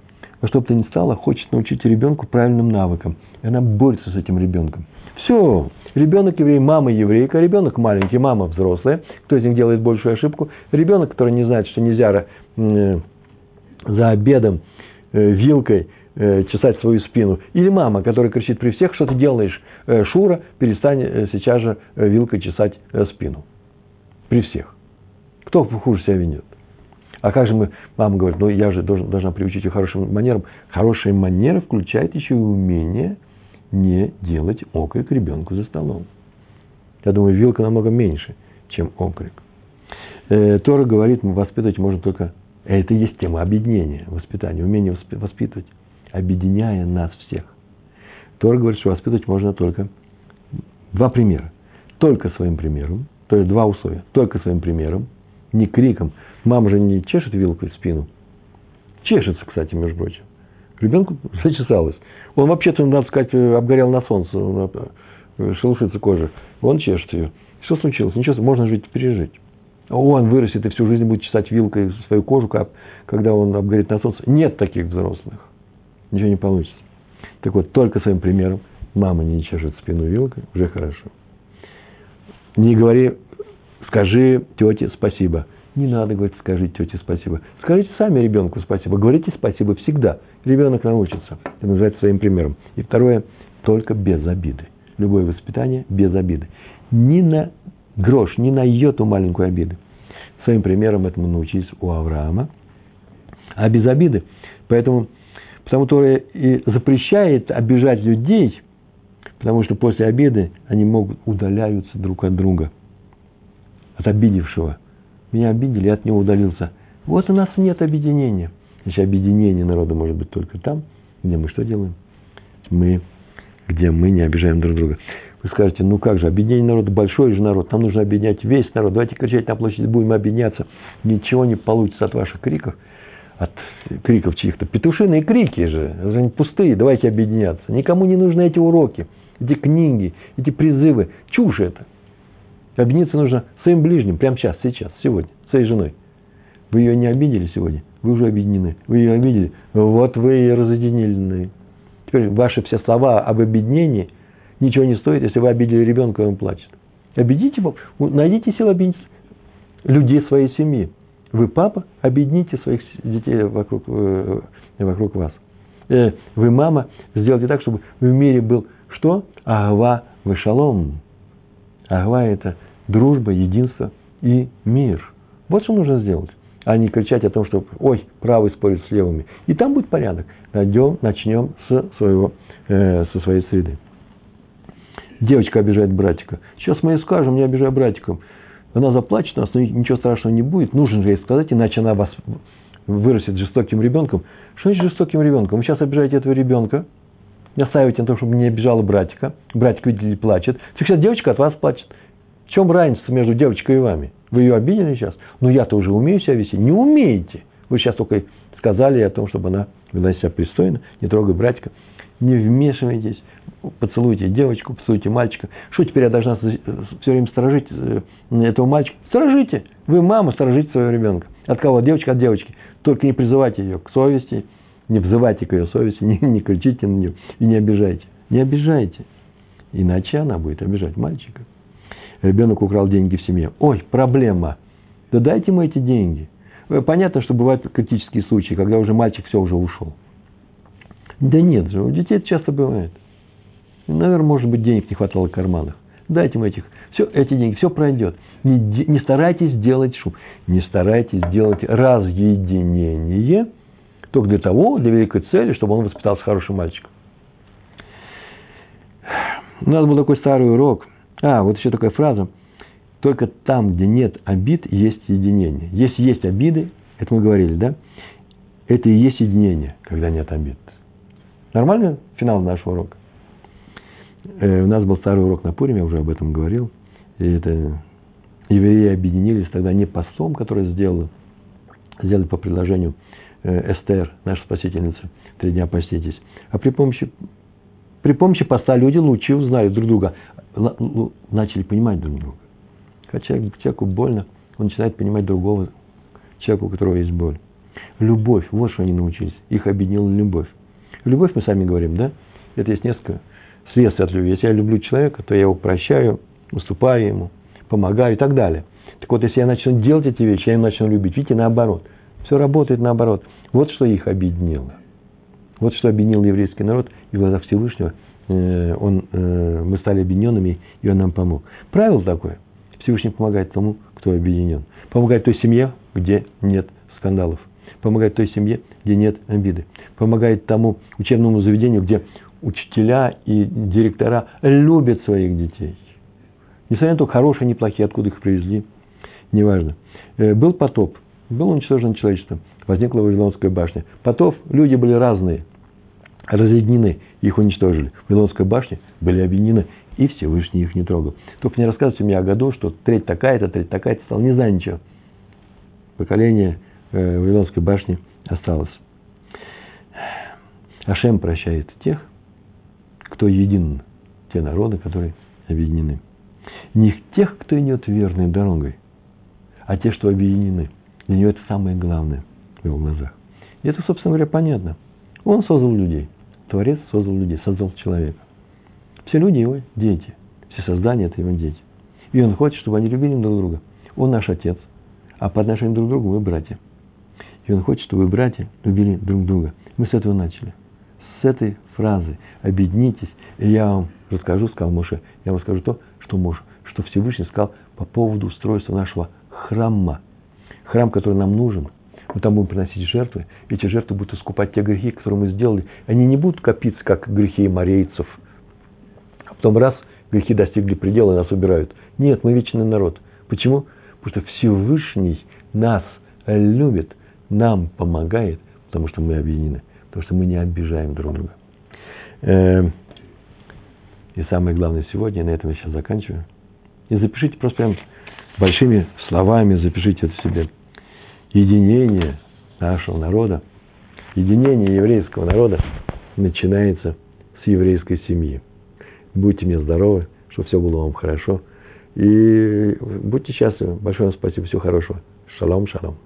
во что бы то ни стало, хочет научить ребенку правильным навыкам. И она борется с этим ребенком. Все, ребенок еврей, мама еврейка, ребенок маленький, мама взрослая. Кто из них делает большую ошибку? Ребенок, который не знает, что нельзя э, за обедом э, вилкой э, чесать свою спину. Или мама, которая кричит при всех, что ты делаешь, Шура, перестань сейчас же вилкой чесать спину. При всех. Кто хуже себя ведет? А как же мы, мама говорит, ну я же должен, должна приучить ее хорошим манерам. Хорошие манеры включают еще и умение не делать окрик ребенку за столом. Я думаю, вилка намного меньше, чем окрик. Э, Тора говорит, воспитывать можно только... Это и есть тема объединения, воспитания, умение воспитывать, объединяя нас всех. Тора говорит, что воспитывать можно только два примера. Только своим примером, то есть два условия. Только своим примером, не криком. Мама же не чешет вилкой спину. Чешется, кстати, между прочим. Ребенку зачесалось. Он вообще-то, надо сказать, обгорел на солнце, э, шелушится кожа. Он чешет ее. Что случилось? Ничего, можно жить, пережить. Он вырастет и всю жизнь будет чесать вилкой свою кожу, когда он обгорит на солнце. Нет таких взрослых. Ничего не получится. Так вот, только своим примером мама не чешет спину вилкой, уже хорошо. Не говори, скажи тете спасибо. Не надо говорить, скажите тете спасибо. Скажите сами ребенку спасибо. Говорите спасибо всегда. Ребенок научится. Это называется своим примером. И второе, только без обиды. Любое воспитание без обиды. Ни на грош, ни на йоту маленькую обиды. Своим примером этому научились у Авраама. А без обиды. Поэтому, потому что и запрещает обижать людей, потому что после обиды они могут удаляются друг от друга, от обидевшего – меня обидели, я от него удалился. Вот у нас нет объединения. Значит, объединение народа может быть только там, где мы что делаем? Мы, где мы не обижаем друг друга. Вы скажете, ну как же, объединение народа, большой же народ, нам нужно объединять весь народ. Давайте кричать на площади, будем объединяться. Ничего не получится от ваших криков, от криков чьих-то. Петушиные крики же, они пустые, давайте объединяться. Никому не нужны эти уроки, эти книги, эти призывы. Чушь это. Объединиться нужно своим ближним, прямо сейчас, сейчас, сегодня, своей женой. Вы ее не обидели сегодня, вы уже объединены. Вы ее обидели, вот вы и разъединены. Теперь ваши все слова об объединении ничего не стоят, если вы обидели ребенка, и он плачет. Объедините его, найдите силу объединить людей своей семьи. Вы, папа, объедините своих детей вокруг, э, вокруг вас. Э, вы, мама, сделайте так, чтобы в мире был что? Агва вышалом. Агва – это дружба, единство и мир. Вот что нужно сделать. А не кричать о том, что ой, правый спорит с левыми. И там будет порядок. Найдем, начнем с своего, э, со своей среды. Девочка обижает братика. Сейчас мы ей скажем, не обижай братиком. Она заплачет нас, но ничего страшного не будет. Нужно же ей сказать, иначе она вас вырастет жестоким ребенком. Что значит жестоким ребенком? Вы сейчас обижаете этого ребенка, настаиваете на том, чтобы не обижала братика. Братик, видите плачет. Сейчас девочка от вас плачет. В чем разница между девочкой и вами? Вы ее обидели сейчас? Ну, я-то уже умею себя вести. Не умеете. Вы сейчас только сказали о том, чтобы она вела себя пристойно, не трогай братика. Не вмешивайтесь, поцелуйте девочку, поцелуйте мальчика. Что теперь я должна все время сторожить э, этого мальчика? Сторожите. Вы, мама, сторожите своего ребенка. От кого? От девочки, от девочки. Только не призывайте ее к совести, не взывайте к ее совести, [LAUGHS] не, не кричите на нее и не обижайте. Не обижайте. Иначе она будет обижать мальчика. Ребенок украл деньги в семье. Ой, проблема. Да дайте ему эти деньги. Э, понятно, что бывают критические случаи, когда уже мальчик все уже ушел. Да нет же, у детей это часто бывает. Наверное, может быть, денег не хватало в карманах. Дайте ему этих. Все, эти деньги, все пройдет. Не, не старайтесь делать шум. Не старайтесь делать разъединение – только для того, для великой цели, чтобы он воспитался хорошим мальчиком. У нас был такой старый урок. А, вот еще такая фраза. Только там, где нет обид, есть единение. Если есть обиды, это мы говорили, да? Это и есть единение, когда нет обид. Нормально финал нашего урока? Э, у нас был старый урок на Пуриме, я уже об этом говорил. И это евреи объединились тогда не постом, который сделали, сделали по предложению Эстер, наша спасительница, три дня поститесь. А при помощи, при помощи поста люди лучше узнают друг друга, начали понимать друг друга. Хотя человеку больно, он начинает понимать другого человека, у которого есть боль. Любовь, вот что они научились. Их объединила любовь. Любовь, мы сами говорим, да? Это есть несколько следствий от любви. Если я люблю человека, то я его прощаю, уступаю ему, помогаю и так далее. Так вот, если я начну делать эти вещи, я его начну любить. Видите, наоборот. Все работает наоборот. Вот что их объединило. Вот что объединил еврейский народ, и в глазах Всевышнего э, он, э, мы стали объединенными, и он нам помог. Правило такое. Всевышний помогает тому, кто объединен. Помогает той семье, где нет скандалов. Помогает той семье, где нет обиды. Помогает тому учебному заведению, где учителя и директора любят своих детей. Несмотря на то, хорошие, неплохие, откуда их привезли, неважно. Э, был потоп, было уничтожено человечество, возникла Вавилонская башня. Потоп, люди были разные, разъединены, их уничтожили. В Вавилонской башне были объединены, и Всевышний их не трогал. Только не рассказывайте мне о году, что треть такая-то, треть такая-то стала, не знаю ничего. Поколение э, Вавилонской башни осталось. Ашем прощает тех, кто един, те народы, которые объединены. Не тех, кто идет верной дорогой, а те, что объединены. Для него это самое главное в его глазах. И это, собственно говоря, понятно. Он создал людей. Творец создал людей, создал человека. Все люди его дети. Все создания – это его дети. И он хочет, чтобы они любили друг друга. Он наш отец, а по отношению друг к другу мы братья. И он хочет, чтобы братья любили друг друга. Мы с этого начали. С этой фразы «объединитесь», и я вам расскажу, сказал Моше, я вам скажу то, что, Моше, что Всевышний сказал по поводу устройства нашего храма. Храм, который нам нужен. Мы там будем приносить жертвы. Эти жертвы будут искупать те грехи, которые мы сделали. Они не будут копиться, как грехи морейцев. А потом раз, грехи достигли предела и нас убирают. Нет, мы вечный народ. Почему? Потому что Всевышний нас любит, нам помогает, потому что мы объединены. Потому что мы не обижаем друг друга. Эм, и самое главное сегодня, на этом я сейчас заканчиваю. И запишите просто прям большими словами, запишите это себе. Единение нашего народа, единение еврейского народа начинается с еврейской семьи. Будьте мне здоровы, чтобы все было вам хорошо. И будьте счастливы. Большое вам спасибо. Всего хорошего. Шалом, шалом.